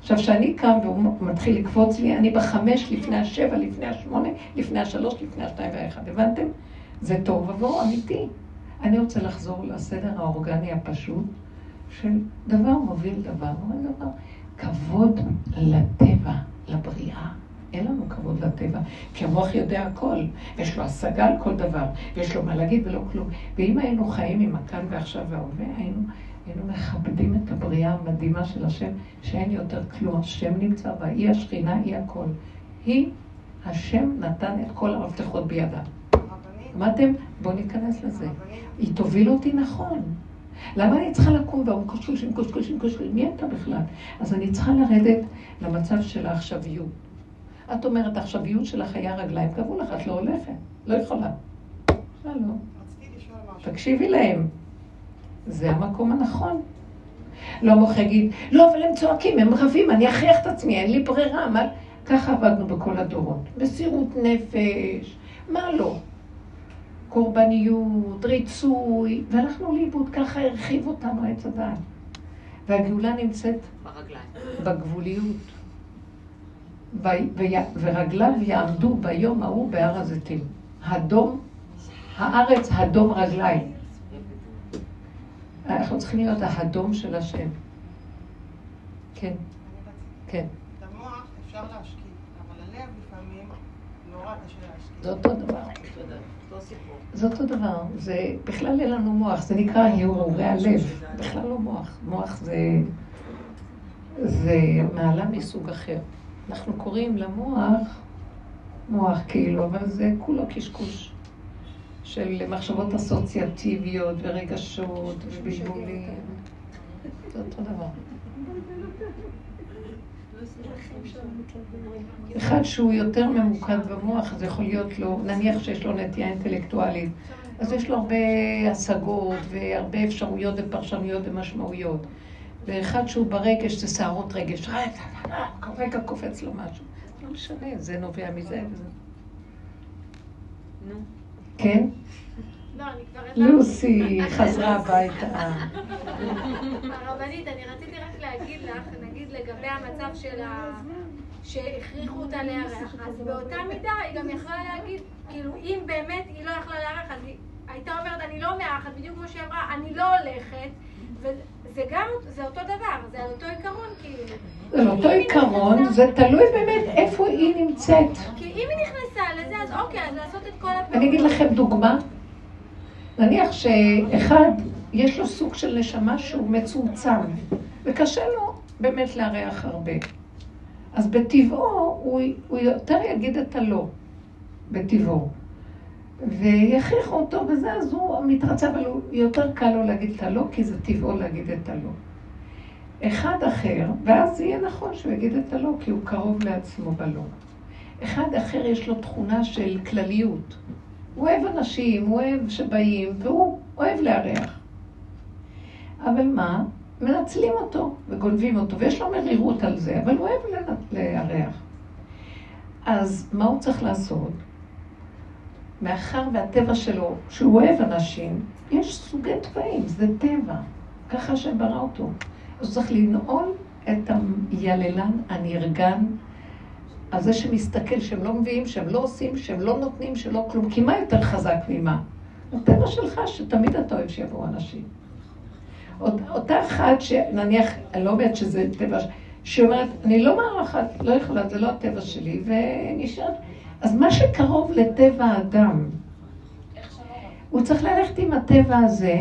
עכשיו, כשאני קם והוא מתחיל לקפוץ לי, אני בחמש, לפני השבע, לפני השמונה, לפני השלוש, לפני השתיים והאחד. הבנתם? זה טוב עבור אמיתי. אני רוצה לחזור לסדר האורגני הפשוט של דבר מוביל דבר, מוביל דבר. כבוד לטבע, לבריאה. אין לנו כבוד לטבע, כי המוח יודע הכל, ויש לו השגה על כל דבר, ויש לו מה להגיד ולא כלום. ואם היינו חיים עם הכאן ועכשיו וההווה, היינו, היינו מכבדים את הבריאה המדהימה של השם, שאין יותר כלום. השם נמצא בה, היא השכינה, היא הכל. היא, השם נתן את כל המפתחות בידה. אמרתם? בואו ניכנס לזה. היא תוביל אותי נכון. למה אני צריכה לקום והוא קשקושים, קשקושים, קשקושים? מי אתה בכלל? אז אני צריכה לרדת למצב של העכשוויות. את אומרת, העכשוויות שלך היה רגליים, קבעו לך, את לא הולכת, לא יכולה. לא. תקשיבי להם. זה המקום הנכון. לא המוח יגיד, לא, אבל הם צועקים, הם רבים, אני אכריח את עצמי, אין לי ברירה. מה... ככה עבדנו בכל הדורות. מסירות נפש, מה לא? קורבניות, ריצוי, והלכנו לאיבוד, ככה הרחיב אותנו עץ הדעת. והגאולה נמצאת ברגליים. בגבוליות. ו... וי... ורגליו יעמדו ביום ההוא בהר הזיתים. הדום, הארץ הדום רגליים. אנחנו צריכים להיות ההדום של השם. כן, כן. את המוח אפשר להשקיט, אבל הלב לפעמים נורא קשה להשקיט. זה אותו דבר. זה אותו דבר. זה בכלל אין לנו מוח, זה נקרא הרהורי הלב. בכלל לא מוח. מוח זה... זה מעלה מסוג אחר. אנחנו קוראים למוח מוח כאילו, אבל זה כולו קשקוש של מחשבות אסוציאטיביות ורגשות ובלבולים. זה אותו דבר. אחד שהוא יותר ממוקד במוח, אז יכול להיות לו, נניח שיש לו נטייה אינטלקטואלית, אז יש לו הרבה השגות והרבה אפשרויות ופרשנויות ומשמעויות. ואחד שהוא ברגש זה סערות רגש, רגע קופץ לו משהו. לא משנה, זה נובע מזה. וזה- נו. כן? לא. לוסי חזרה הביתה. הרבנית, אני רציתי רק להגיד לך, נגיד לגבי המצב של ה... שהכריחו אותה לארח, אז באותה מידה היא גם יכלה להגיד, כאילו, אם באמת היא לא יכלה לארח, אז היא הייתה אומרת, אני לא מארחת, בדיוק כמו שהיא אמרה, אני לא הולכת, וזה גם, זה אותו דבר, זה על אותו עיקרון, כאילו. זה לא אותו עיקרון, זה תלוי באמת איפה היא נמצאת. כי אם היא נכנסה לזה, אז אוקיי, אז לעשות את כל הפעולות. אני אגיד לכם דוגמה. נניח שאחד, יש לו סוג של נשמה שהוא מצומצם, וקשה לו באמת לארח הרבה. אז בטבעו, הוא, הוא יותר יגיד את הלא, בטבעו. ויכריחו אותו בזה, אז הוא מתרצה, אבל יותר קל לו להגיד את הלא, כי זה טבעו להגיד את הלא. אחד אחר, ואז יהיה נכון שהוא יגיד את הלא, כי הוא קרוב לעצמו בלא. אחד אחר יש לו תכונה של כלליות. הוא אוהב אנשים, הוא אוהב שבאים, והוא אוהב לארח. אבל מה? מנצלים אותו וגונבים אותו, ויש לו מרירות על זה, אבל הוא אוהב לארח. אז מה הוא צריך לעשות? מאחר והטבע שלו, שהוא אוהב אנשים, יש סוגי טבעים, זה טבע. ככה שברא אותו. אז צריך לנעול את היללן הנרגן על זה שמסתכל, שהם לא מביאים, שהם לא עושים, שהם לא נותנים, שלא כלום. כי מה יותר חזק ממה? הטבע שלך, שתמיד אתה אוהב שיבואו אנשים. אות- אותה אחת שנניח, אני לא אומרת שזה טבע, שאומרת, אני לא מערכת, לא יכולה, זה לא הטבע שלי, ונשארת. אז מה שקרוב לטבע האדם, הוא צריך ללכת עם הטבע הזה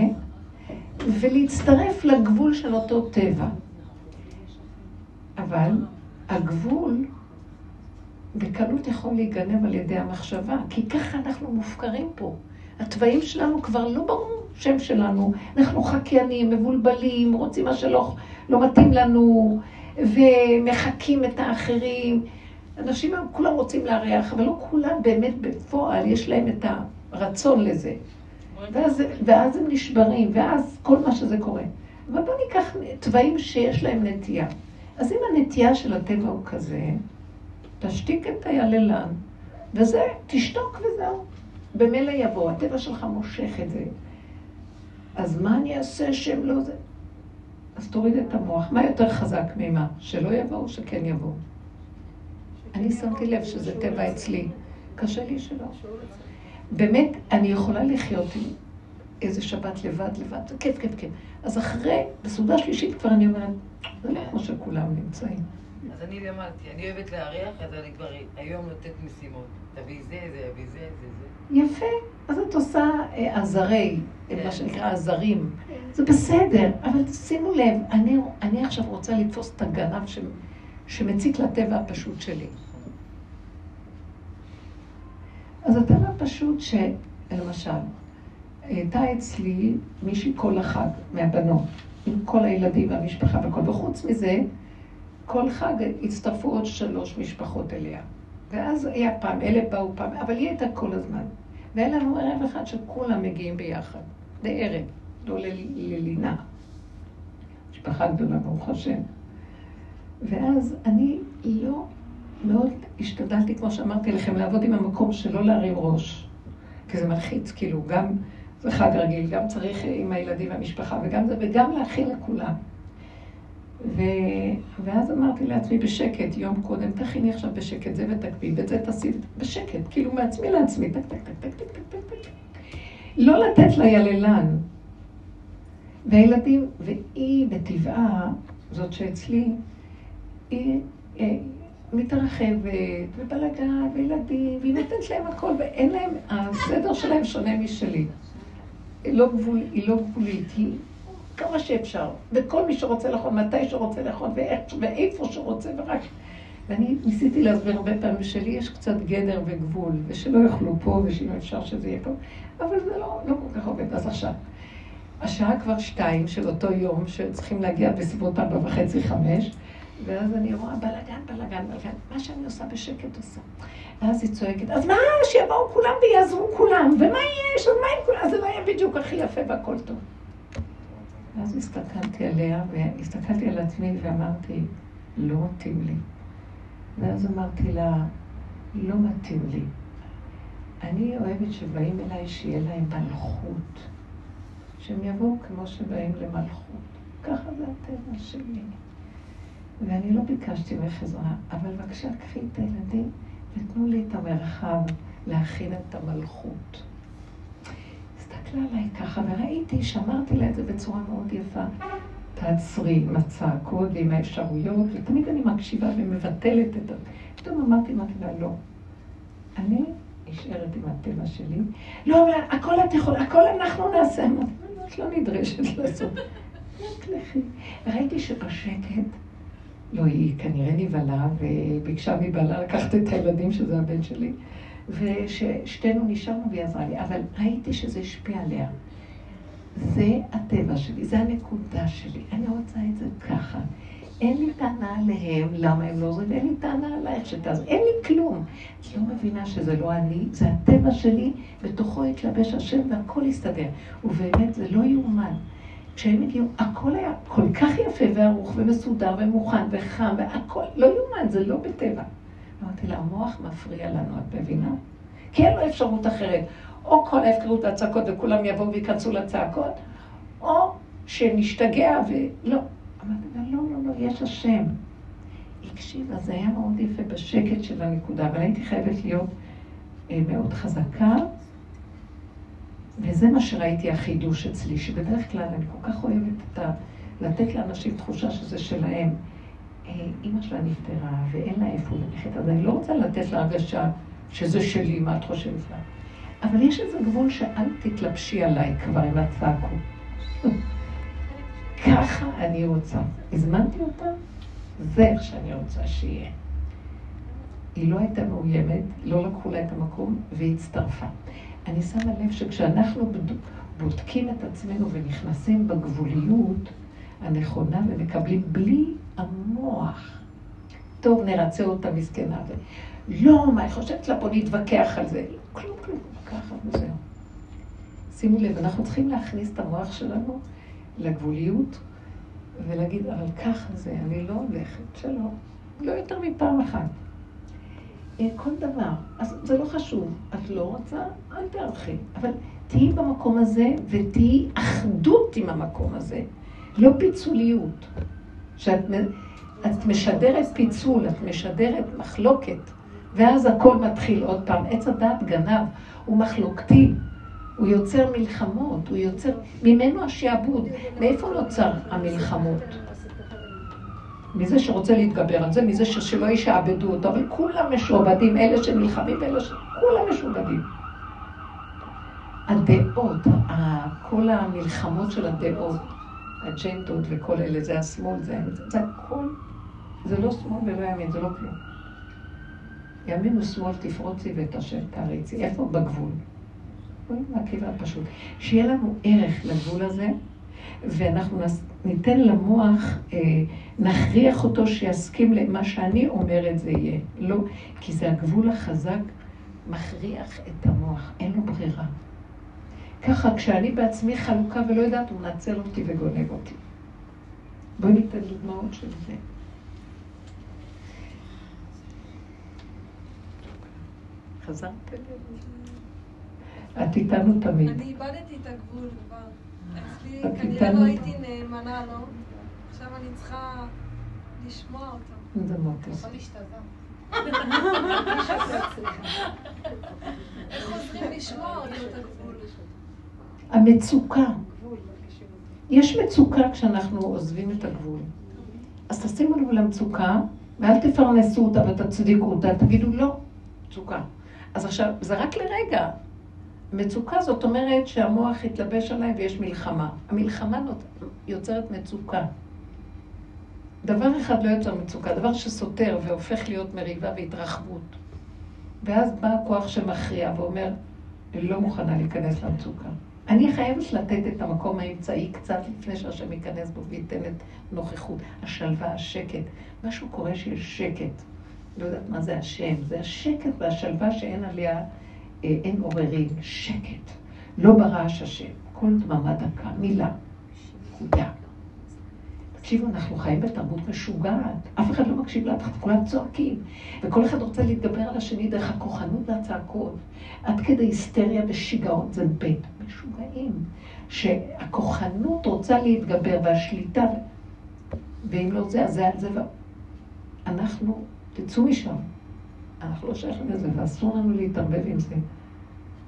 ולהצטרף לגבול של אותו טבע. אבל הגבול בקלות יכול להיגנב על ידי המחשבה, כי ככה אנחנו מופקרים פה. התוואים שלנו כבר לא ברור שם שלנו, אנחנו חקיינים, מבולבלים, רוצים מה שלא לא מתאים לנו, ומחקים את האחרים. אנשים היום כולם רוצים לארח, אבל לא כולם באמת בפועל, יש להם את הרצון לזה. ואז, ואז הם נשברים, ואז כל מה שזה קורה. אבל בואו ניקח תוואים שיש להם נטייה. אז אם הנטייה של הטבע הוא כזה, תשתיק את היללן, וזה, תשתוק וזהו. במילא יבוא, הטבע שלך מושך את זה. אז מה אני אעשה שהם לא זה? אז תוריד את המוח. מה יותר חזק ממה? שלא יבואו או שכן יבואו? אני שמתי לב שזה טבע אצלי. קשה לי שלא. באמת, אני יכולה לחיות עם איזה שבת לבד, לבד, זה כיף, כיף, כיף. אז אחרי, בסעודה שלישית כבר אני אומרת, זה לא כמו שכולם נמצאים. אז אני למדתי, אני אוהבת לארח, אז אני כבר היום נותנת משימות. תביאי זה, זה, תביאי זה, זה, זה. יפה, אז את עושה אה, עזרי, כן. מה שנקרא עזרים. זה בסדר, אבל שימו לב, אני, אני עכשיו רוצה לתפוס את הגנב ש, שמציק לטבע הפשוט שלי. אז הטבע הפשוט שלמשל, הייתה אצלי מישהי כל החג מהבנות, עם כל הילדים והמשפחה והכל, וחוץ מזה, כל חג הצטרפו עוד שלוש משפחות אליה. ואז היה פעם, אלה באו פעם, אבל היא הייתה כל הזמן. והיה לנו ערב אחד שכולם מגיעים ביחד, לערב, לא ללינה. משפחה גדולה, ברוך השם. ואז אני לא מאוד השתדלתי, כמו שאמרתי לכם, לעבוד עם המקום שלא להרים ראש. כי זה מלחיץ, כאילו, גם זה חג רגיל, גם צריך עם הילדים והמשפחה, וגם זה, וגם להכין לכולם. ו... ואז אמרתי לעצמי בשקט, יום קודם, תכיני עכשיו בשקט זה ותקפי, ואת זה תעשי בשקט, כאילו מעצמי לעצמי, טק, טק, טק, טק, טק, טק, טק, טק. לא לתת ליללן. והילדים, והיא בטבעה, זאת שאצלי, היא אה, מתרחבת, ובלאגן, וילדים, והיא נותנת להם הכל, ואין להם, הסדר שלהם שונה משלי. היא לא, גבול, היא לא גבולית, היא כמה שאפשר. וכל מי שרוצה לאכול, מתי שרוצה לאכול, ואיך, ואיפה שרוצה, ורק... ואני ניסיתי להסביר הרבה פעמים שלי יש קצת גדר וגבול, ושלא יאכלו פה, ושאם אפשר שזה יהיה פה, אבל זה לא, לא כל כך עובד. אז עכשיו, השעה כבר שתיים של אותו יום, שצריכים להגיע בסביבות ארבע וחצי, חמש, ואז אני רואה בלאגן, בלאגן, בלאגן, מה שאני עושה בשקט עושה. ואז היא צועקת, אז מה, שיבואו כולם ויעזרו כולם, ומה יש, אז מה עם כולם, אז זה לא יהיה בדיוק הכי יפה והכל טוב. ואז הסתכלתי עליה, והסתכלתי על עצמי ואמרתי, לא מתאים לי. ואז אמרתי לה, לא מתאים לי. אני אוהבת שבאים אליי שיהיה להם מלכות. שהם יבואו כמו שבאים למלכות. ככה זה הטבע שלי. ואני לא ביקשתי ממך עזרה, אבל בבקשה קחי את הילדים ותנו לי את המרחב להכין את המלכות. הסתכלה עליי ככה, וראיתי, שאמרתי לה את זה בצורה מאוד יפה. תעצרי עם הצעקות ועם האפשרויות, ותמיד אני מקשיבה ומבטלת את ה... פתאום אמרתי, אמרתי לה, לא. אני נשארת עם הטבע שלי. לא, אבל הכל את יכולה, הכל אנחנו נעשה. אמרתי, את לא נדרשת לעשות. וראיתי שבשקט, לא, היא כנראה נבהלה, וביקשה מבעלה לקחת את הילדים, שזה הבן שלי, וששתינו נשארנו והיא עזרה לי, אבל ראיתי שזה השפיע עליה. זה הטבע שלי, זה הנקודה שלי, אני רוצה את זה ככה. אין לי טענה עליהם, למה הם לא זה, ואין לי טענה עלייך שתעזור, אין לי כלום. את לא מבינה שזה לא אני, זה הטבע שלי, בתוכו התלבש השם והכל הסתדר. ובאמת זה לא יאומן. כשהם הגיעו, הכל היה כל כך יפה וערוך ומסודר ומוכן וחם והכל, לא יאומן, זה לא בטבע. אמרתי לה, המוח מפריע לנו, את מבינה? כי אין לו אפשרות אחרת. או כל ההפקרות והצעקות וכולם יבואו וייכנסו לצעקות, או שנשתגע ולא. אמרתי לה, לא, לא, לא, יש השם. הקשיבה, זה היה מאוד יפה בשקט של הנקודה, אבל הייתי חייבת להיות אה, מאוד חזקה. וזה מה שראיתי החידוש אצלי, שבדרך כלל אני כל כך אוהבת את ה... לתת לאנשים תחושה שזה שלהם. אה, אימא שלה נפטרה ואין לה איפה ללכת, אז אני לא רוצה לתת לה הרגשה שזה שלי, מה את חושבת לה? אבל יש איזה גבול שאל תתלבשי עליי כבר עם הצעקות. ככה אני רוצה. הזמנתי אותה, זה איך שאני רוצה שיהיה. היא לא הייתה מאוימת, לא לקחו לה את המקום, והיא הצטרפה. אני שמה לב שכשאנחנו בודקים את עצמנו ונכנסים בגבוליות הנכונה ומקבלים בלי המוח, טוב, נרצה אותה מסכנה. לא, מה היא חושבת לה? בוא נתווכח על זה. כלום, כלום, ככה וזהו. שימו לב, אנחנו צריכים להכניס את המוח שלנו לגבוליות ולהגיד, אבל ככה זה, אני לא הולכת, שלום. לא יותר מפעם אחת. אה, כל דבר. אז זה לא חשוב. את לא רוצה, אל תערכי. אבל תהיי במקום הזה ותהיי אחדות עם המקום הזה. לא פיצוליות. שאת את משדרת פיצול, את משדרת מחלוקת, ואז הכל מתחיל עוד פעם. עץ הדעת גנב, הוא מחלוקתי, הוא יוצר מלחמות, הוא יוצר... ממנו השעבוד. מאיפה נוצר המלחמות? מזה שרוצה להתגבר על זה, מזה שלא ישעבדו אותו, אבל כולם משועבדים, אלה שנלחמים ואלה ש... כולם משועבדים. הדעות, כל המלחמות של הדעות, אג'נדות וכל אלה, זה השמאל, זה זה הכל, זה לא שמאל ולא ימין, זה לא כלום. ימין ושמאל תפרוצי ואת השם תעריצי. איפה בגבול? רואים מהכיוון פשוט. שיהיה לנו ערך לגבול הזה, ואנחנו ניתן למוח, אה, נכריח אותו שיסכים למה שאני אומרת זה יהיה. לא, כי זה הגבול החזק מכריח את המוח, אין לו ברירה. ככה, כשאני בעצמי חלוקה ולא יודעת, הוא מנצל אותי וגונב אותי. בואי ניתן דוגמאות של זה. חזרת אלינו? את איתנו תמיד. אני איבדתי את הגבול כבר. אצלי כנראה לא הייתי נאמנה לו. עכשיו אני צריכה לשמוע אותו. זה. איך עוזרים לשמוע הגבול? המצוקה. יש מצוקה כשאנחנו עוזבים את הגבול. אז תשימו לב למצוקה, ואל תפרנסו אותה ותצדיקו אותה, תגידו לא, מצוקה. אז עכשיו, זה רק לרגע. מצוקה זאת אומרת שהמוח התלבש עליי ויש מלחמה. המלחמה יוצרת מצוקה. דבר אחד לא יוצר מצוקה, דבר שסותר והופך להיות מריבה והתרחבות. ואז בא הכוח שמכריע ואומר, אני לא מוכנה להיכנס למצוקה. אני חייבת לתת את המקום האמצעי קצת לפני שהשם ייכנס בו וייתן את נוכחות, השלווה, השקט. משהו קורה שיש שקט. לא יודעת מה זה השם, זה השקט והשלווה שאין עליה, אה, אין עוררין, שקט. לא ברעש השם, כל דממה דקה, מילה, נקודה. תקשיבו, אנחנו חיים בתרבות משוגעת. אף אחד לא מקשיב לאף אחד, כולם צועקים. וכל אחד רוצה להתגבר על השני דרך הכוחנות והצעקות. עד כדי היסטריה ושיגעון, זה בית משוגעים. שהכוחנות רוצה להתגבר והשליטה, ואם לא זה, אז זה על זה. אנחנו, תצאו משם. אנחנו לא שייכים לזה, ואסור לנו להתערבב עם זה.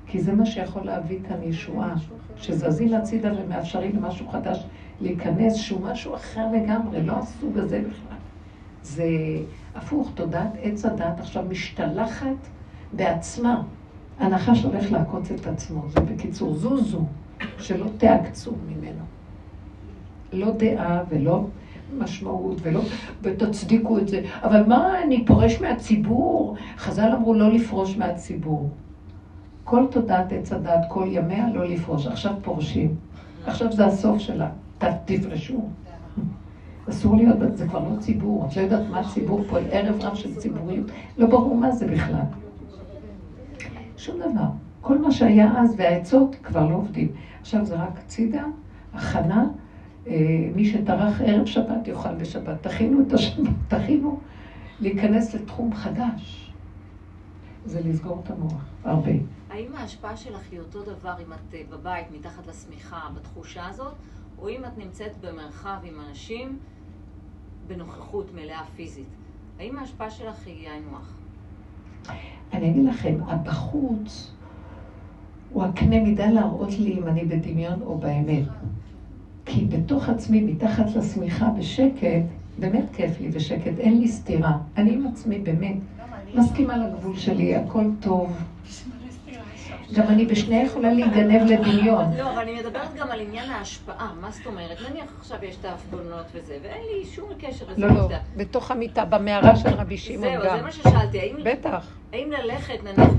כי זה מה שיכול להביא כאן ישועה, שזזים הצידה ומאפשרים למשהו חדש להיכנס, שהוא משהו אחר לגמרי, לא הסוג הזה בכלל. זה הפוך, תודעת עץ הדת עכשיו משתלחת בעצמה. הנחש הולך לעקוץ את עצמו, זה בקיצור, זוזו, שלא תעקצו ממנו. לא דעה ולא משמעות ולא, ותצדיקו את זה. אבל מה, אני פורש מהציבור? חז"ל אמרו לא לפרוש מהציבור. כל תודעת עץ הדת, כל ימיה לא לפרוש. עכשיו פורשים. עכשיו זה הסוף שלה. תפרשו. אסור להיות, זה כבר לא ציבור. את לא יודעת מה ציבור פה, ערב רב של ציבוריות. לא ברור מה זה בכלל. שום דבר. כל מה שהיה אז והעצות כבר לא עובדים. עכשיו זה רק צידה, הכנה. אה, מי שטרח ערב שבת יאכל בשבת. תכינו את השבת, תכינו להיכנס לתחום חדש. זה לסגור את המוח, הרבה. האם ההשפעה שלך היא אותו דבר אם את אה, בבית, מתחת לשמיכה, בתחושה הזאת, או אם את נמצאת במרחב עם אנשים בנוכחות מלאה פיזית? האם ההשפעה שלך היא היינו הך? אני אגיד לכם, הבחוץ הוא הקנה מידה להראות לי אם אני בדמיון או באמת. כי בתוך עצמי, מתחת לשמיכה בשקט, באמת כיף לי ושקט, אין לי סתירה. אני עם עצמי, באמת. מסכימה לגבול שלי, הכל טוב. גם אני בשנייה יכולה להיגנב לדמיון. לא, אבל אני מדברת גם על עניין ההשפעה. מה זאת אומרת? נניח עכשיו יש את ההפגנות וזה, ואין לי שום קשר לזה. לא, לא. בתוך המיטה, במערה של רבי שמעון זהו, גם. זה מה ששאלתי. בטח. האם ללכת, נניח...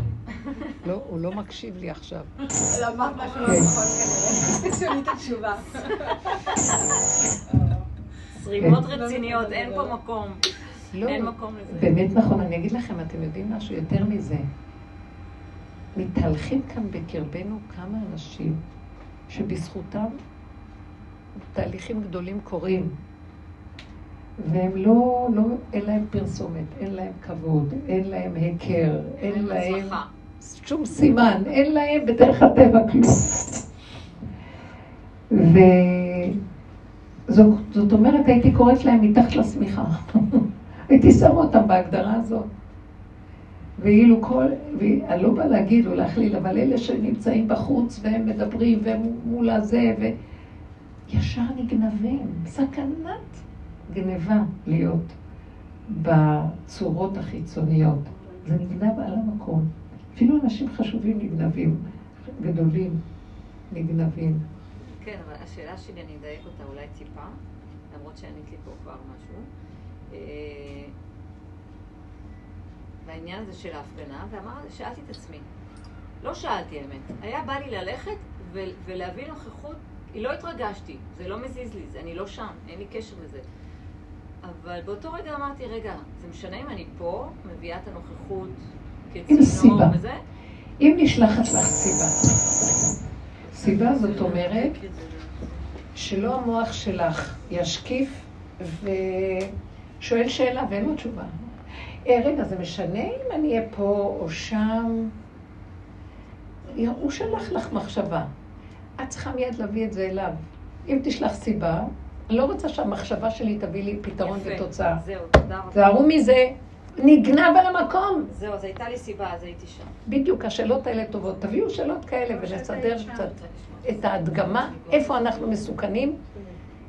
לא, הוא לא מקשיב לי עכשיו. למד משהו לא כן. נכון כנראה. שונית התשובה. שרימות כן. רציניות, אין פה מקום. לא, אין מקום לזה. באמת נכון, אני אגיד לכם, אתם יודעים משהו יותר מזה. מתהלכים כאן בקרבנו כמה אנשים שבזכותם תהליכים גדולים קורים. והם לא, לא, אין להם פרסומת, אין להם כבוד, אין להם היכר, אין להם הצלחה. שום סימן, אין להם בדרך הטבע כלום. וזאת אומרת, הייתי קוראת להם מתחת לשמיכה. הייתי שמה אותם בהגדרה הזאת. ואילו כל, ואני לא באה להגיד או להכליל, אבל אלה שנמצאים בחוץ והם מדברים והם מול הזה, וישר נגנבים. סכנת גניבה להיות בצורות החיצוניות. זה נגנב על המקום. אפילו אנשים חשובים נגנבים, גדולים נגנבים. כן, אבל השאלה שלי, אני אדייק אותה אולי טיפה, למרות שענית לי פה כבר משהו. בעניין הזה של ההפגנה, ואמרתי, שאלתי את עצמי. לא שאלתי האמת. היה בא לי ללכת ו- ולהביא נוכחות, לא התרגשתי, זה לא מזיז לי, זה, אני לא שם, אין לי קשר לזה. אבל באותו רגע אמרתי, רגע, זה משנה אם אני פה, מביאה את הנוכחות כצינור סיבה. וזה? אם נשלחת לך סיבה, סיבה זאת אומרת שלא המוח שלך ישקיף ושואל שאלה ואין לו תשובה. אה, רגע, זה משנה אם אני אהיה פה או שם? הוא שלח לך מחשבה. את צריכה מיד להביא את זה אליו. אם תשלח סיבה, אני לא רוצה שהמחשבה שלי תביא לי פתרון יפה. ותוצאה. זהו, תודה רבה. תזהרו מזה, נגנב על המקום. זהו, אז הייתה לי סיבה, אז הייתי שם. בדיוק, השאלות האלה טובות. תביאו שאלות כאלה ונסדר קצת את ההדגמה, איפה אנחנו מסוכנים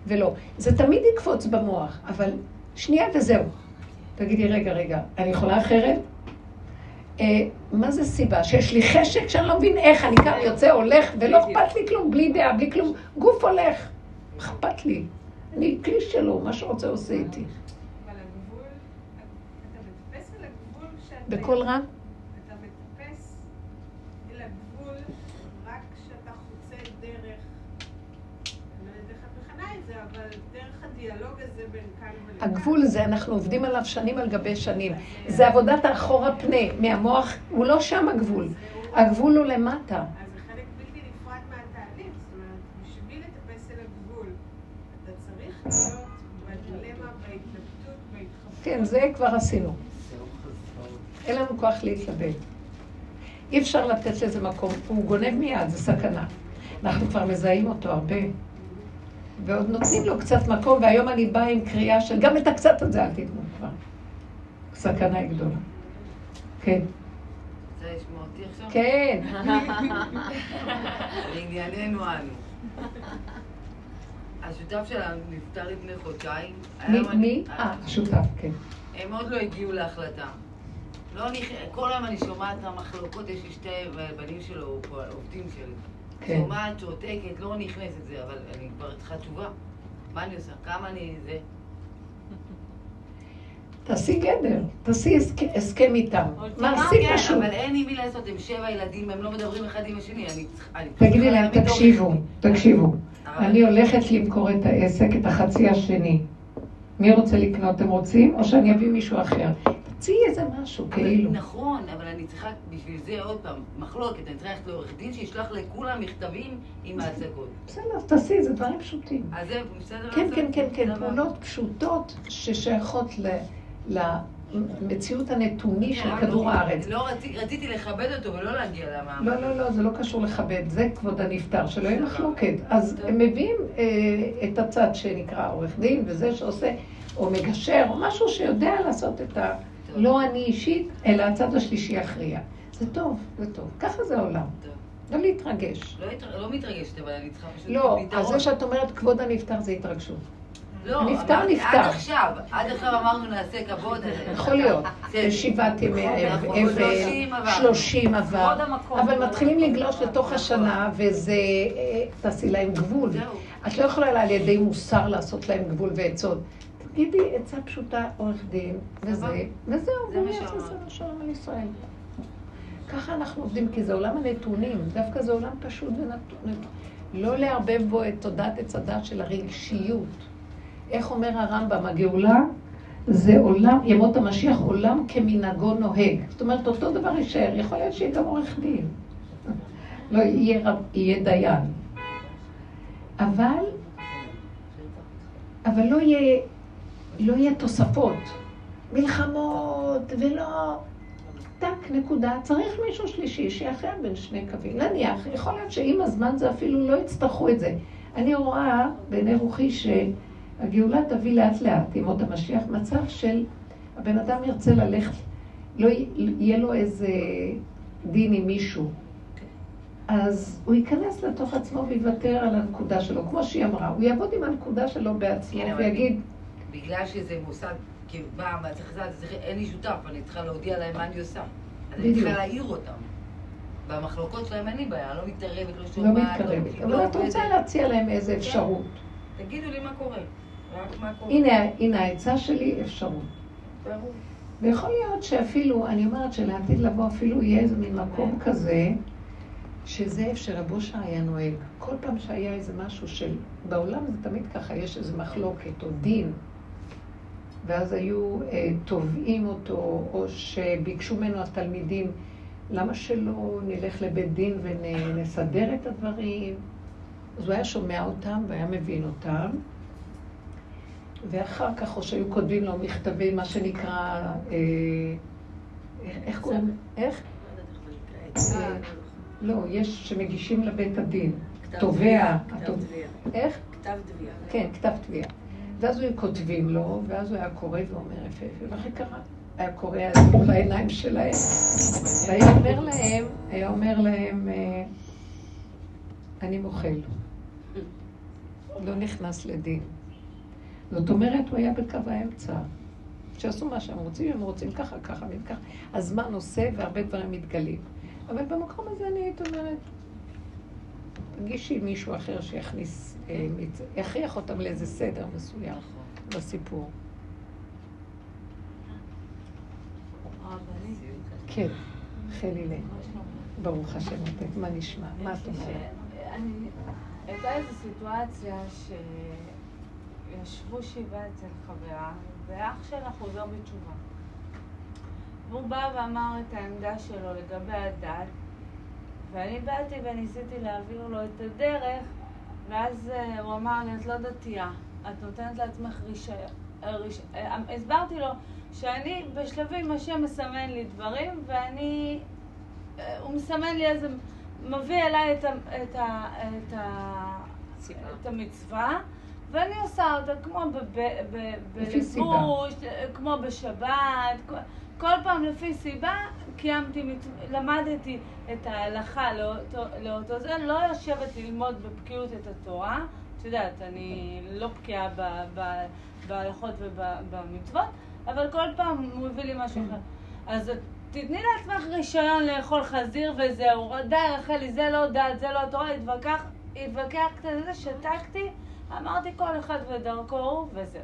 ולא. זה תמיד יקפוץ במוח, אבל שנייה וזהו. תגידי, רגע, רגע, אני יכולה אחרת? אה, מה זה סיבה? שיש לי חשק שאני לא מבין איך, אני כאן יוצא, הולך, ולא אכפת לי כלום, בלי דעה, בלי כלום. גוף הולך, אכפת לי. אני כלי שלו, מה שרוצה עושה איתי. אבל הגבול, אתה מטפס על הגבול שאתה... בקול רם? אתה מטפס אל הגבול רק כשאתה חוצה דרך, אני לא יודעת איך את מכנה את זה, אבל הגבול הזה, אנחנו עובדים עליו שנים על גבי שנים. זה עבודת האחורה פנה, מהמוח, הוא לא שם הגבול. הגבול הוא למטה. אז זה חלק בלתי נפרד מהתהליך, זאת אומרת, בשביל לטפס אל הגבול, אתה צריך להיות בדילמה, בהתלבטות, בהתחברות. כן, זה כבר עשינו. אין לנו כוח להתלבט. אי אפשר לתת לזה מקום, הוא גונב מיד, זה סכנה. אנחנו כבר מזהים אותו הרבה. ועוד נותנים לו קצת מקום, והיום אני באה עם קריאה של גם את הקצת הזה אל תיתנו כבר. סכנה היא גדולה. כן. כן. לענייננו אנו. השותף שלנו נפטר לפני חודשיים. מי? מי? אה, השותף, כן. הם עוד לא הגיעו להחלטה. לא נכ... כל היום אני שומעת את המחלוקות, יש לי שתי בנים שלו, עובדים שלי. כן. שומעת, שותקת, לא נכנסת זה, אבל אני כבר צריכה תשובה. מה אני עושה? כמה אני זה? תעשי גדר, תעשי הסכ- הסכם איתם. מעשי כן, פשוט. אבל אין עם מי לעשות, הם שבע ילדים, הם לא מדברים אחד עם השני. אני צריכה... תגידי להם, תקשיבו. תקשיבו. אני הולכת למכור את העסק, את החצי השני. מי רוצה לקנות? אתם רוצים? או שאני אביא מישהו אחר? תציעי איזה משהו, כאילו. נכון, אבל אני צריכה, בשביל זה עוד פעם, מחלוקת, אני צריכה ללכת לעורך דין שישלח לכולם מכתבים עם ההצגות. בסדר, תעשי, זה דברים פשוטים. אז זה בסדר? כן? כן, כן, כן. פעולות פשוטות ששייכות ל- למציאות הנתוני של כן, כדור לא- הארץ. לא רצי- רציתי לכבד אותו ולא להגיע למעמד. לא, לא, לא, זה לא קשור לכבד, זה כבוד הנפטר, שלא יהיה מחלוקת. אז הם מביאים אה, את הצד שנקרא עורך דין, וזה שעושה, או מגשר, או משהו שיודע לעשות את ה... לא אני אישית, אלא הצד השלישי יכריע. זה טוב, זה טוב. ככה זה העולם. לא להתרגש. לא לא מתרגשת, אבל אני צריכה פשוט לא. אז זה שאת אומרת כבוד הנפטר זה התרגשות. לא, אמרתי, נפטר. עד עכשיו, עד עכשיו אמרנו נעשה כבוד. יכול להיות. שבעת ימי אבל, שלושים עבר. אבל מתחילים לגלוש לתוך השנה, וזה, אה, תעשי להם גבול. את לא יכולה על ידי מוסר לעשות להם גבול ועצות. תגידי עצה פשוטה, עורך דין, וזה. וזהו, זה מה שאמרת. סדר שלום על ישראל. ככה אנחנו עובדים, כי זה עולם הנתונים, דווקא זה עולם פשוט ונתון. לא לערבב בו את תודעת עץ הדת של הרגשיות. איך אומר הרמב"ם, הגאולה זה עולם, ימות המשיח, עולם כמנהגו נוהג. זאת אומרת, אותו דבר יישאר, יכול להיות שיהיה גם עורך דין. לא, יהיה, רב, יהיה דיין. אבל, אבל לא יהיה, לא יהיה תוספות. מלחמות, ולא... טק, נקודה. צריך מישהו שלישי שיכריע בין שני קווים. נניח, יכול להיות שעם הזמן זה אפילו לא יצטרכו את זה. אני רואה בעיני רוחי שהגאולה תביא לאט לאט, עוד המשיח, מצב של הבן אדם ירצה ללכת, לא יהיה לו איזה דין עם מישהו. אז הוא ייכנס לתוך עצמו ויוותר על הנקודה שלו, כמו שהיא אמרה, הוא יעבוד עם הנקודה שלו בעצמו כן, ויגיד, בגלל שזה מוסד, כי בא, מה צריך לדעת, אין לי שותף, אני צריכה להודיע להם מה אני עושה. אז אני. צריכה להעיר אותם. במחלוקות שלהם אין לי בעיה, לא מתערבת, לא לא שומעת, מתקרבת. לא אבל את רוצה. להציע להם איזה אפשרות. תגידו לי מה קורה. הנה, הנה העצה שלי, אפשרות. ויכול להיות שאפילו, אני אומרת שלעתיד לבוא אפילו יהיה איזה מין מקום כזה, שזה איפה שרב אושר היה נוהג. כל פעם שהיה איזה משהו של... בעולם זה תמיד ככה, יש איזה מחלוקת או דין, ואז היו אה, תובעים אותו, או שביקשו ממנו התלמידים, למה שלא נלך לבית דין ונסדר את הדברים? אז הוא היה שומע אותם והיה מבין אותם. ואחר כך, או שהיו כותבים לו מכתבים, מה שנקרא, אה, איך- קוראים? איך? לא, יש שמגישים לבית הדין. תובע. איך? כתב תביעה. כן, כתב תביעה. ואז היו כותבים לו, ואז הוא היה קורא ואומר יפה יפה, ואחרי קרה. היה קורא מול העיניים שלהם. והיה אומר להם, היה אומר להם, אה, אני מוחל. לא נכנס לדין. זאת אומרת, הוא היה בקו האמצע. שיעשו מה שהם רוצים, הם רוצים ככה, ככה וככה. הזמן עושה והרבה דברים מתגלים. אבל במקום הזה אני הייתי אומרת, תגישי מישהו אחר שיכניס, אה, יכריח אותם לאיזה סדר מסוים בסיפור. הרבנית, כן, חלי לב. ברוך השם, מה נשמע? מה את אומרת? הייתה איזו סיטואציה שישבו שבעה אצל חברה, ואח שלה חוזר בתשובה. והוא בא ואמר את העמדה שלו לגבי הדת, ואני באתי וניסיתי להעביר לו את הדרך, ואז אה, הוא אמר לי, את לא דתייה, את נותנת לעצמך רישיון. ריש... אה, הסברתי לו שאני בשלבים, השם מסמן לי דברים, ואני... אה, הוא מסמן לי איזה... מביא אליי את, ה... את, ה... את, ה... את המצווה, ואני עושה אותה כמו. בלבוש, כמו בשבת, כל- פעם לפי סיבה קיימתי. למדתי את ההלכה לאותו, לאותו זה, לא יושבת ללמוד בבקיאות את התורה, את יודעת, אני לא בקיאה ב... ב... בהלכות ובמצוות, אבל כל פעם הוא הביא לי משהו אחר. אז תתני לעצמך רישיון לאכול חזיר וזהו, די רחלי, זה לא דת, זה לא התורה, התווכח, התווכחת על זה, שתקתי, אמרתי כל אחד ודרכו וזהו.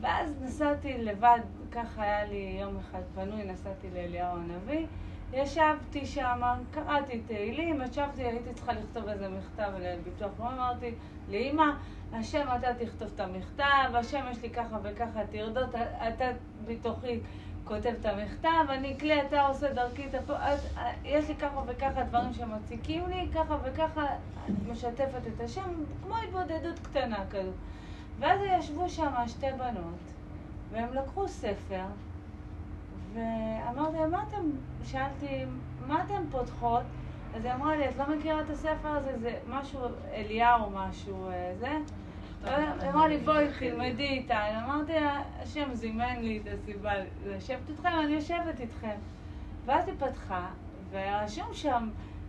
ואז נסעתי לבד, ככה היה לי יום אחד פנוי, נסעתי לאליהו הנביא, ישבתי שם, קראתי תהילים, ישבתי, הייתי צריכה לכתוב איזה מכתב לביטוח לאומי, אמרתי לאמא, השם אתה תכתוב את המכתב, השם יש לי ככה וככה טרדות, אתה בתוכי כותב את המכתב, אני כלי, אתה עושה דרכי את הפ... את- יש לי ככה וככה דברים שמציקים לי, ככה וככה משתפת את השם, כמו התבודדות קטנה כזו. ואז ישבו שם שתי בנות, והם לקחו ספר, ואמרתי מה אתם, שאלתי, מה אתם פותחות? אז היא אמרה לי, את לא מכירה את הספר הזה? זה משהו, אליהו משהו, אה, זה? היא אמרה לי, בואי, תלמדי איתה. אמרתי השם זימן לי את הסיבה לשבת איתכם, אני יושבת איתכם. ואז היא פתחה, ורשום שם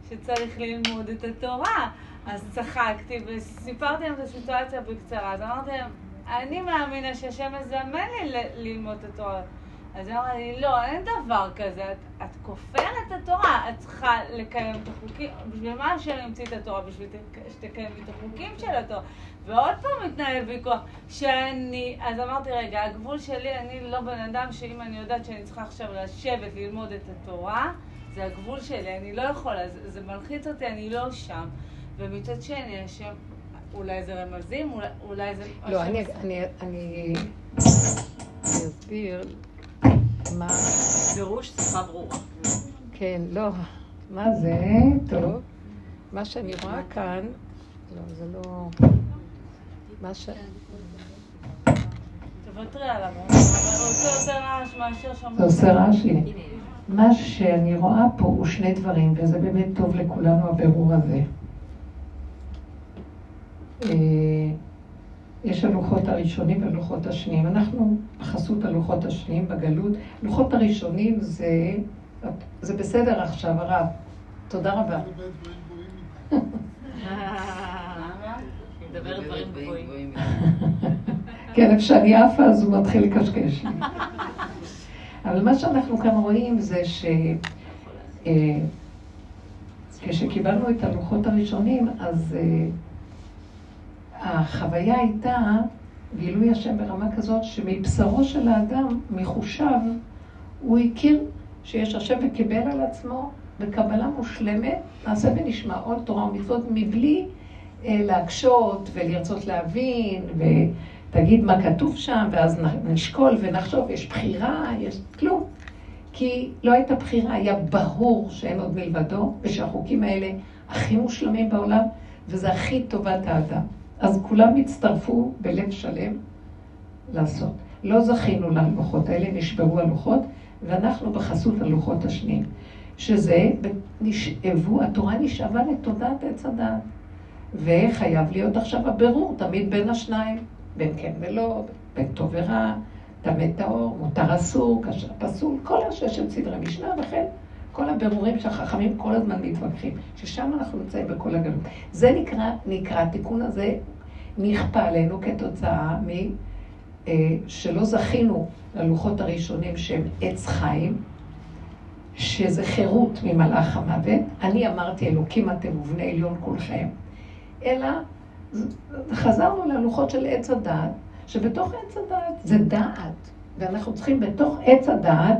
שצריך ללמוד את התורה. אז צחקתי וסיפרתי להם את הסיטואציה בקצרה. אז אמרתי להם, אני מאמינה שהשם מזמן לי ללמוד את התורה. אז היא אמרה לי, לא, אין דבר כזה, את, את כופרת את התורה, את צריכה לקיים את החוקים, בשביל מה השם המציא את התורה? בשביל תק- שתקיים את החוקים של התורה. ועוד פעם מתנהל ויכוח, שאני, אז אמרתי, רגע, הגבול שלי, אני לא בן אדם שאם אני יודעת שאני צריכה עכשיו לשבת, ללמוד את התורה, זה הגבול שלי, אני לא יכולה, זה, זה מלחיץ אותי, אני לא שם. ומצד שני, השם, אולי זה רמזים, אולי, אולי זה... לא, אני, עושה- אני, אני, אני אסביר מה, פירוש שיחה ברורה. כן, לא, מה זה, טוב, מה שאני רואה כאן, לא, זה לא, מה ש... תוותרי עליו, אבל הוא עושה רעש מאשר שם. זה עושה רעש, הנה. מה שאני רואה פה הוא שני דברים, וזה באמת טוב לכולנו הבירור הזה. אה, יש הלוחות הראשונים והלוחות השניים. אנחנו בחסות הלוחות השניים בגלות. הלוחות הראשונים זה, זה בסדר עכשיו, הרב. תודה רבה. היא מדברת דברים גבוהים. כן, איפה שאני עפה אז הוא מתחיל לקשקש. אבל מה שאנחנו כאן רואים זה ש... אה, את הלוחות הראשונים, אז אה, החוויה הייתה גילוי השם ברמה כזאת שמבשרו של האדם, מחושיו, הוא הכיר שיש השם וקיבל על עצמו בקבלה מושלמת, נעשה ונשמע עוד תורה ומצוות מבלי להקשות ולרצות להבין ותגיד מה כתוב שם ואז נשקול ונחשוב, יש בחירה, יש כלום. כי לא הייתה בחירה, היה ברור שאין עוד מלבדו ושהחוקים האלה הכי מושלמים בעולם וזה הכי טובת האדם. אז כולם הצטרפו בלב שלם לעשות. לא זכינו ללוחות האלה, נשברו הלוחות, ואנחנו בחסות הלוחות השניים. שזה, נשאבו, התורה נשאבה לתודעת עץ הדעת. וחייב להיות עכשיו הבירור תמיד בין השניים, בין כן ולא, בין טוב ורע, טמא טהור, מותר אסור, כשר פסול, כל הששת סדרי משנה, וכן כל הבירורים שהחכמים כל הזמן מתווכחים, ששם אנחנו נמצאים בכל הגלות. זה נקרא, נקרא, התיקון הזה נכפה עלינו כתוצאה מ... אה, שלא זכינו ללוחות הראשונים שהם עץ חיים, שזה חירות ממלאך המוות. אני אמרתי, אלוקים אתם ובני עליון כולכם. אלא חזרנו ללוחות של עץ הדעת, שבתוך עץ הדעת זה דעת, ואנחנו צריכים בתוך עץ הדעת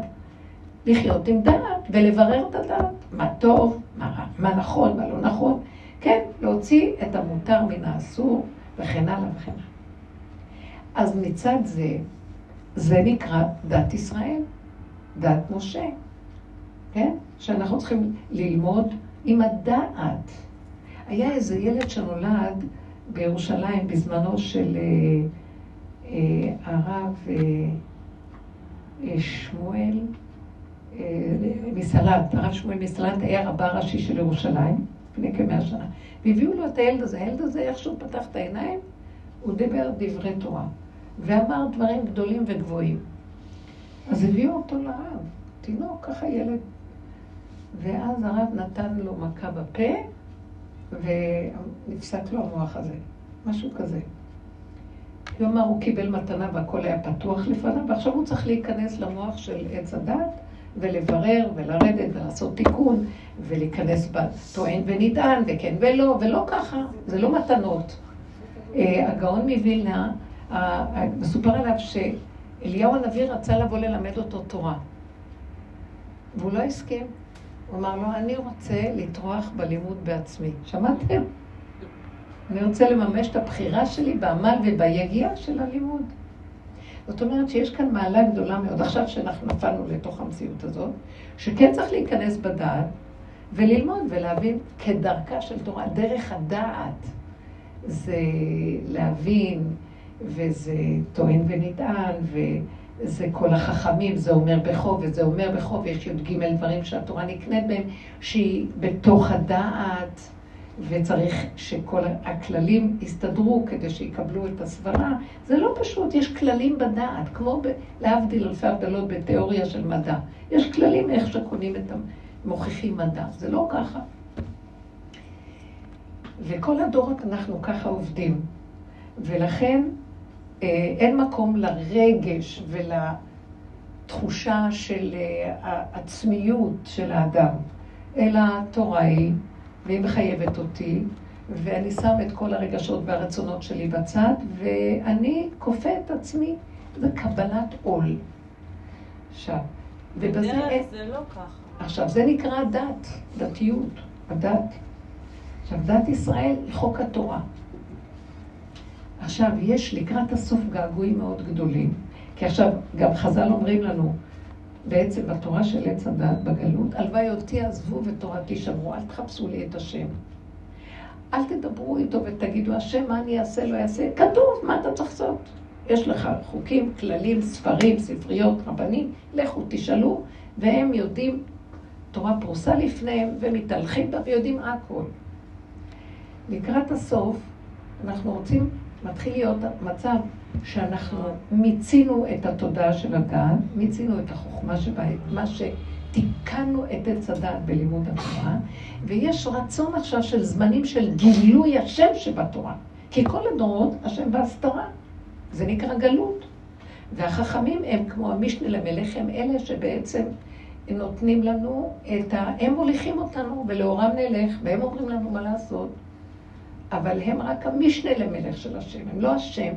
לחיות עם דעת ולברר את הדעת, מה טוב, מה רע, מה נכון, מה לא נכון, כן, להוציא את המותר מן האסור וכן הלאה וכן הלאה. אז מצד זה, זה נקרא דת ישראל, דת משה, כן? שאנחנו צריכים ללמוד עם הדעת. היה איזה ילד שנולד בירושלים בזמנו של אה, אה, הרב אה, אה, שמואל מסלנט, הרב שמואל מסלנט היה רבה ראשי של ירושלים לפני כמאה שנה. והביאו לו את הילד הזה, הילד הזה איך שהוא פתח את העיניים, הוא דיבר דברי תורה, ואמר דברים גדולים וגבוהים. אז הביאו אותו לרב, תינוק, ככה ילד. ואז הרב נתן לו מכה בפה, ונפסק לו המוח הזה, משהו כזה. הוא אמר, הוא קיבל מתנה והכל היה פתוח לפניו, ועכשיו הוא צריך להיכנס למוח של עץ הדת, ולברר, ולרדת, ולעשות תיקון, ולהיכנס בטוען ונטען, וכן ולא, ולא ככה, זה לא מתנות. אה, הגאון מווילנה, מסופר עליו שאליהו הנביא רצה לבוא ללמד אותו תורה, והוא לא הסכים. הוא אמר לו, אני רוצה לטרוח בלימוד בעצמי. שמעתם? אני רוצה לממש את הבחירה שלי בעמל וביגיעה של הלימוד. זאת אומרת שיש כאן מעלה גדולה מאוד, עכשיו שאנחנו נפלנו לתוך המציאות הזאת, שכן צריך להיכנס בדעת וללמוד ולהבין כדרכה של תורה, דרך הדעת. זה להבין, וזה טוען ונטען, וזה כל החכמים, זה אומר בחוב וזה אומר בחוב, יש י"ג דברים שהתורה נקנית בהם, שהיא בתוך הדעת. וצריך שכל הכללים יסתדרו כדי שיקבלו את הסברה. זה לא פשוט, יש כללים בדעת, כמו ב, להבדיל אלפי הבדלות בתיאוריה של מדע. יש כללים איך שקונים את המוכיחים מדע, זה לא ככה. וכל הדורות אנחנו ככה עובדים. ולכן אין מקום לרגש ולתחושה של אה, העצמיות של האדם, אלא התורה היא, והיא מחייבת אותי, ואני שם את כל הרגשות והרצונות שלי בצד, ואני כופה את עצמי, זה קבלת עול. עכשיו, ובזה... בדרך זה לא ככה. עכשיו, זה נקרא דת, דתיות, הדת. עכשיו, דת ישראל היא חוק התורה. עכשיו, יש לקראת הסוף געגועים מאוד גדולים, כי עכשיו, גם חז"ל אומרים לנו, בעצם בתורה של עץ הדת, בגלות, הלוואי אותי עזבו ותורתי שמרו, אל תחפשו לי את השם. אל תדברו איתו ותגידו, השם, מה אני אעשה, לא אעשה? כתוב, מה אתה צריך לעשות? יש לך חוקים, כללים, ספרים, ספריות, רבנים, לכו תשאלו, והם יודעים, תורה פרוסה לפניהם, ומתהלכים בה ויודעים הכל. לקראת הסוף, אנחנו רוצים, מתחיל להיות מצב שאנחנו מיצינו את התודעה של הדעת, מיצינו את החוכמה שבה, מה שתיקנו את עץ הדעת בלימוד התורה, ויש רצון עכשיו של זמנים של גילוי השם שבתורה. כי כל הדורות, השם בהסתרה. זה נקרא גלות. והחכמים הם כמו המשנה למלך, הם אלה שבעצם נותנים לנו את ה... הם מוליכים אותנו, ולאורם נלך, והם אומרים לנו מה לעשות. אבל הם רק המשנה למלך של השם, הם לא השם.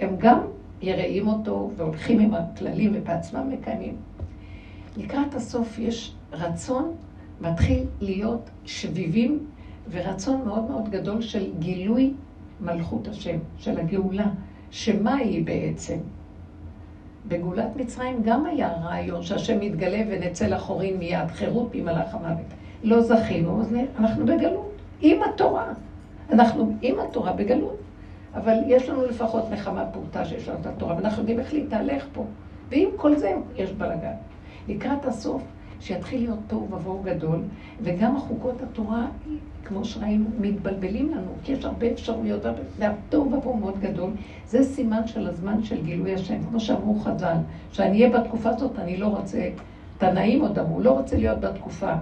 הם גם יראים אותו והולכים עם הכללים ובעצמם מקיימים. לקראת הסוף יש רצון, מתחיל להיות שביבים ורצון מאוד מאוד גדול של גילוי מלכות השם, של הגאולה, שמה היא בעצם? בגאולת מצרים גם היה רעיון שהשם מתגלה ונצא לחורים מיד, חירות ממלאך המוות. לא זכינו, אז אנחנו בגלות, עם התורה. אנחנו עם התורה בגלות. אבל יש לנו לפחות נחמה פורטה שיש לנו את התורה, ואנחנו יודעים איך להתהלך פה. ועם כל זה יש בלאגן. לקראת הסוף, שיתחיל להיות תוהו ובוהו גדול, וגם החוקות התורה, כמו שראינו, מתבלבלים לנו, כי יש הרבה אפשרויות, והתוהו ובוהו מאוד גדול. זה סימן של הזמן של גילוי השם, כמו שאמרו חז"ל, שאני אהיה בתקופה הזאת, אני לא רוצה, תנאים עוד אמרו, לא רוצה להיות בתקופה.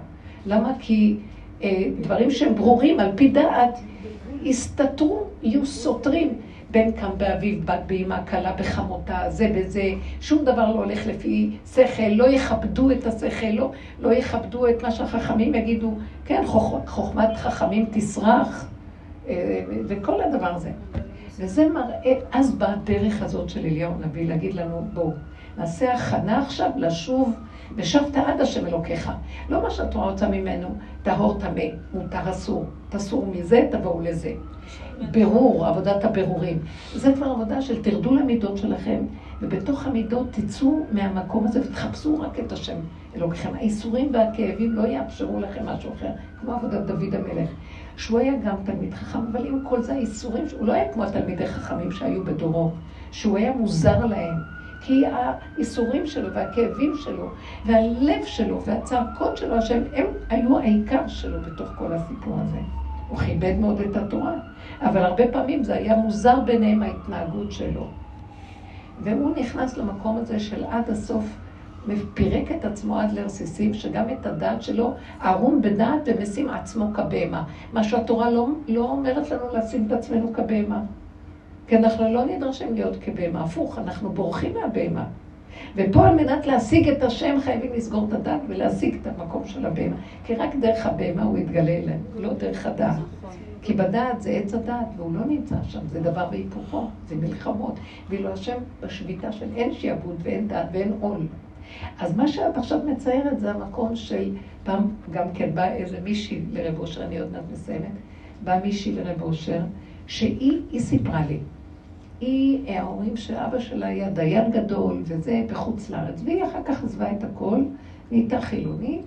למה? כי אה, דברים שהם ברורים על פי דעת, יסתתרו, יהיו סותרים. בן קם באביו, בת באמא, כלה בחמותה, זה בזה, שום דבר לא הולך לפי שכל, לא יכבדו את השכל, לא, לא יכבדו את מה שהחכמים יגידו, כן, חוכ, חוכמת חכמים תסרח, אה, וכל הדבר הזה. וזה מראה, אז באה הדרך הזאת של אליהו הנביא להגיד לנו, בואו, נעשה הכנה עכשיו לשוב ושבת עד השם אלוקיך. לא מה שהתורה רוצה ממנו, טהור טמא, מותר אסור, תסור מזה, תבואו לזה. ברור, עבודת הבירורים. זה כבר עבודה של תרדו למידות שלכם, ובתוך המידות תצאו מהמקום הזה ותחפשו רק את השם אלוקיכם. האיסורים והכאבים לא יאפשרו לכם משהו אחר, כמו עבודת דוד המלך. שהוא היה גם תלמיד חכם, אבל עם כל זה האיסורים, הוא לא היה כמו התלמידי חכמים שהיו בדורו, שהוא היה מוזר להם. כי האיסורים שלו והכאבים שלו והלב שלו והצעקות שלו, השם, הם היו העיקר שלו בתוך כל הסיפור הזה. הוא כיבד מאוד את התורה, אבל הרבה פעמים זה היה מוזר ביניהם ההתנהגות שלו. והוא נכנס למקום הזה של עד הסוף, פירק את עצמו עד לרסיסים, שגם את הדעת שלו ערום בדעת ומשים עצמו כבהמה. מה שהתורה לא, לא אומרת לנו לשים את עצמנו כבהמה. כי אנחנו לא נדרשים להיות כבהמה, הפוך, אנחנו בורחים מהבהמה. ופה על מנת להשיג את השם חייבים לסגור את הדת ולהשיג את המקום של הבהמה. כי רק דרך הבהמה הוא יתגלה אלינו, לא דרך הדעת. כי בדעת זה עץ הדעת, והוא לא נמצא שם, זה דבר והיפוכו, זה מלחמות. ואילו השם בשביתה של אין שיעבוד ואין דעת ואין עול. אז מה שאת עכשיו מציירת זה המקום של, פעם גם כן באה איזה מישהי לרב אושר, אני עוד מעט מסיימת, באה מישהי לרב אושר, שהיא, היא סיפרה לי, היא, ההורים של אבא שלה היה דיין גדול, וזה בחוץ לארץ, והיא אחר כך עזבה את הכל, נהייתה חילונית,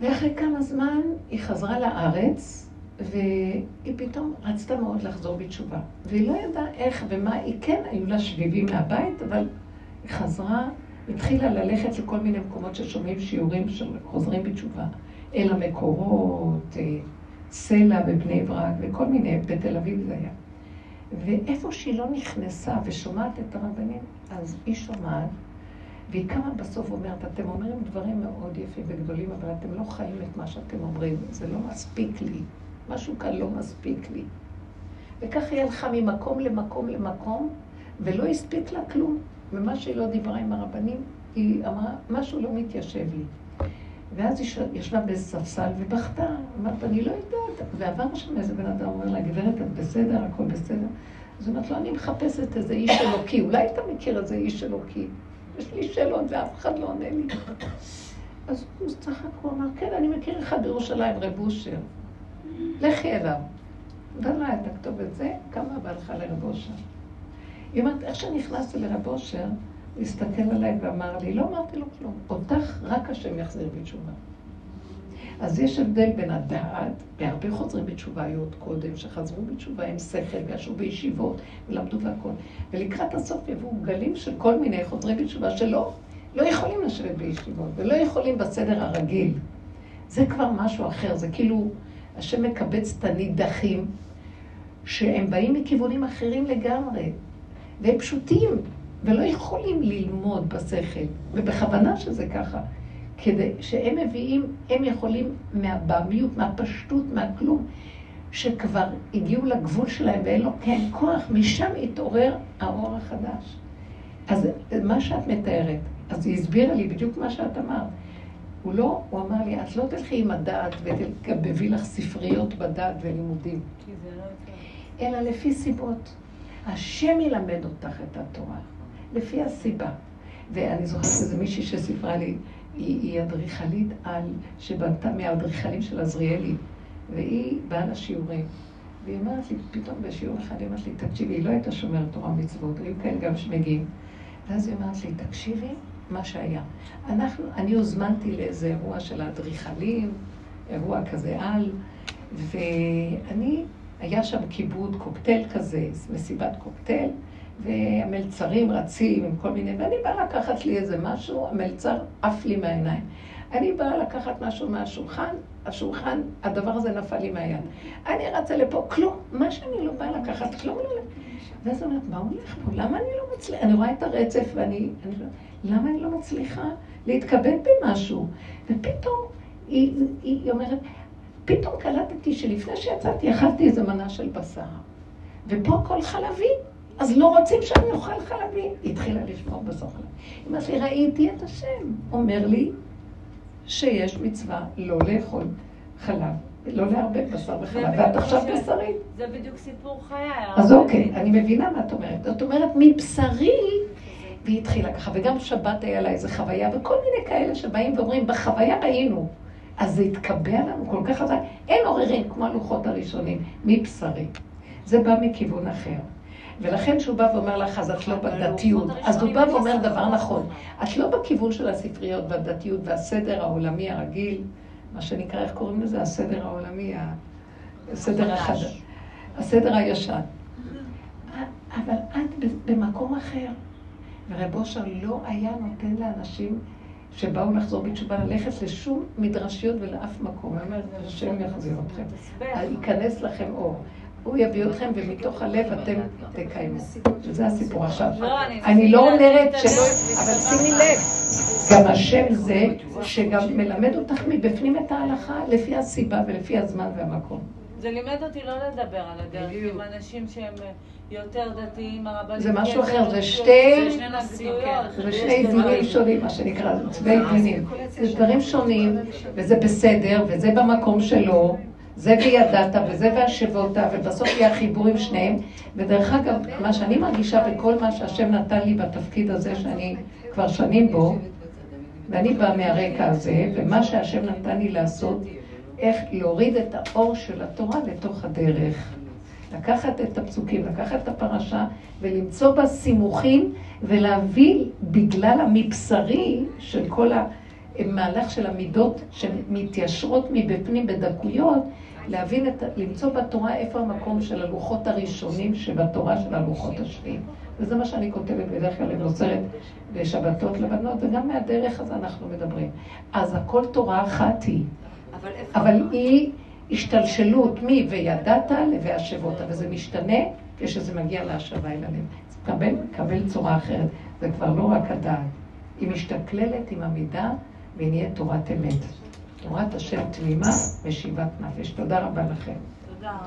ואחרי כמה זמן היא חזרה לארץ, והיא פתאום רצתה מאוד לחזור בתשובה. והיא לא ידעה איך ומה, היא כן, היו לה שביבים מהבית, אבל היא חזרה, התחילה ללכת לכל מיני מקומות ששומעים שיעורים של חוזרים בתשובה. אל המקורות, אה, סלע בבני ברק, וכל מיני, בתל אביב זה היה. ואיפה שהיא לא נכנסה ושומעת את הרבנים, אז היא שומעת, והיא קמה בסוף ואומרת, אתם אומרים דברים מאוד יפים וגדולים, אבל אתם לא חיים את מה שאתם אומרים, זה לא מספיק לי. משהו כאן לא מספיק לי. וככה היא הלכה ממקום למקום למקום, ולא הספיק לה כלום. ומה שהיא לא דיברה עם הרבנים, היא אמרה, משהו לא מתיישב לי. ואז היא ישבה באיזה ספסל ובכתה, אמרת, אני לא יודעת. ועבר שם איזה בן אדם, אומר לה, גברת, את בסדר, הכל בסדר? אז היא אומרת לו, אני מחפשת איזה איש אלוקי, אולי אתה מכיר איזה איש אלוקי? יש לי שאלות ואף אחד לא עונה לי. אז הוא צחק, הוא אמר, כן, אני מכיר אחד בירושלים, רב אושר. לכי אליו. נתן לה את הכתובת זה, קמה והלכה לרב אושר. היא אומרת, איך שנכנסתי לרב אושר, הסתכל עליי ואמר לי, לא אמרתי לו כלום, אותך רק השם יחזיר בתשובה. אז יש הבדל בין הדעת, והרבה חוזרים בתשובה היו עוד קודם, שחזרו בתשובה עם שכל, וישבו בישיבות, ולמדו והכל. ולקראת הסוף יבואו גלים של כל מיני חוזרים בתשובה שלא לא יכולים לשבת בישיבות, ולא יכולים בסדר הרגיל. זה כבר משהו אחר, זה כאילו, השם מקבץ את הנידחים, שהם באים מכיוונים אחרים לגמרי, והם פשוטים, ולא יכולים ללמוד בשכל, ובכוונה שזה ככה. כדי שהם מביאים, הם יכולים מהבעמיות, מהפשטות, מהכלום, שכבר הגיעו לגבול שלהם ואין לו כן כוח, משם התעורר האור החדש. אז מה שאת מתארת, אז היא הסבירה לי בדיוק מה שאת אמרת. הוא לא, הוא אמר לי, את לא תלכי עם הדעת ותגבבי לך ספריות בדעת ולימודים. לא אלא לפי סיבות. השם ילמד אותך את התורה, לפי הסיבה. ואני זוכרת איזה מישהי שסיפרה לי, היא, היא אדריכלית על, שבנתה מהאדריכלים של עזריאלי, והיא באה לשיעורים. והיא אומרת לי, פתאום בשיעור אחד היא אומרת לי, תקשיבי, היא לא הייתה שומרת תורה ומצוות, היו כאלה גם שמגיעים. ואז היא אומרת לי, תקשיבי, מה שהיה. אנחנו, אני הוזמנתי לאיזה אירוע של האדריכלים, אירוע כזה על, ואני, היה שם כיבוד קוקטייל כזה, מסיבת קוקטייל, והמלצרים רצים עם כל מיני, ואני באה לקחת לי איזה משהו, המלצר עף לי מהעיניים. אני באה לקחת משהו מהשולחן, השולחן, הדבר הזה נפל לי מהיד. אני רצה לפה, כלום, מה שאני לא באה לקחת, כלום לא... ואז אומרת, מה הולך פה? למה אני לא מצליחה? אני רואה את הרצף ואני... אני, לא- למה אני לא מצליחה להתכבד במשהו? ופתאום היא, היא אומרת, פתאום קלטתי שלפני שיצאתי אכלתי איזה מנה של בשר. ופה הכל חלבי. אז לא רוצים שאני אוכל חלבי. היא התחילה לשמור בשר חלב. היא אומרת לי, ראיתי את השם. אומר לי שיש מצווה לא לאכול חלב, לא לערבב בשר וחלב, ואת עכשיו בשרית. זה בדיוק סיפור חיי. אז אוקיי, אני מבינה מה את אומרת. זאת אומרת, מבשרי, והיא התחילה ככה, וגם שבת היה לה איזה חוויה, וכל מיני כאלה שבאים ואומרים, בחוויה ראינו. אז זה התקבע לנו כל כך חזק. אין עוררין כמו הלוחות הראשונים, מבשרי. זה בא מכיוון אחר. ולכן כשהוא בא ואומר לך, אז את לא בדתיות, אז הוא בא ואומר דבר נכון. את לא בכיוון של הספריות והדתיות והסדר העולמי הרגיל, מה שנקרא, איך קוראים לזה? הסדר העולמי, הסדר החדש. הסדר הישן. אבל את במקום אחר. ורב אושר לא היה נותן לאנשים שבאו לחזור בתשובה ללכת לשום מדרשיות ולאף מקום. הוא אומר, השם יחזיר אתכם. ייכנס לכם אור. הוא יביא אתכם, ומתוך הלב אתם תקיימו. וזה הסיפור עכשיו. אני לא אומרת שלא, אבל שימי לב, גם השם זה שגם מלמד אותך מבפנים את ההלכה לפי הסיבה ולפי הזמן והמקום. זה לימד אותי לא לדבר על הדרך עם אנשים שהם יותר דתיים, הרבנים. זה משהו אחר, זה שתי... זה שני דינים שונים, מה שנקרא, דינים. זה דברים שונים, וזה בסדר, וזה במקום שלו. זה וידעת וזה והשבות, ובסוף יהיה החיבור עם שניהם. ודרך אגב, מה שאני מרגישה בכל מה שהשם נתן לי בתפקיד הזה, שאני כבר שנים בו, ואני באה מהרקע הזה, ומה שהשם נתן לי לעשות, איך להוריד את האור של התורה לתוך הדרך. לקחת את הפסוקים, לקחת את הפרשה ולמצוא בה סימוכים ולהביא בגלל המבשרי של כל המהלך של המידות שמתיישרות מבפנים בדקויות, להבין את, למצוא בתורה איפה המקום של הלוחות הראשונים שבתורה של הלוחות השניים. וזה מה שאני כותבת בדרך כלל למוסרת בשבתות לבנות, וגם מהדרך הזה אנחנו מדברים. אז הכל תורה אחת היא, אבל, אבל היא השתלשלות מי וידעת ל"והשבותה", וזה משתנה כשזה מגיע להשבה אל הלב. זה מקבל, מקבל צורה אחרת, זה כבר לא רק הדעת. היא משתכללת עם המידה והיא נהיית תורת אמת. תורת השם תמימה, משיבת נפש. תודה רבה לכם. תודה.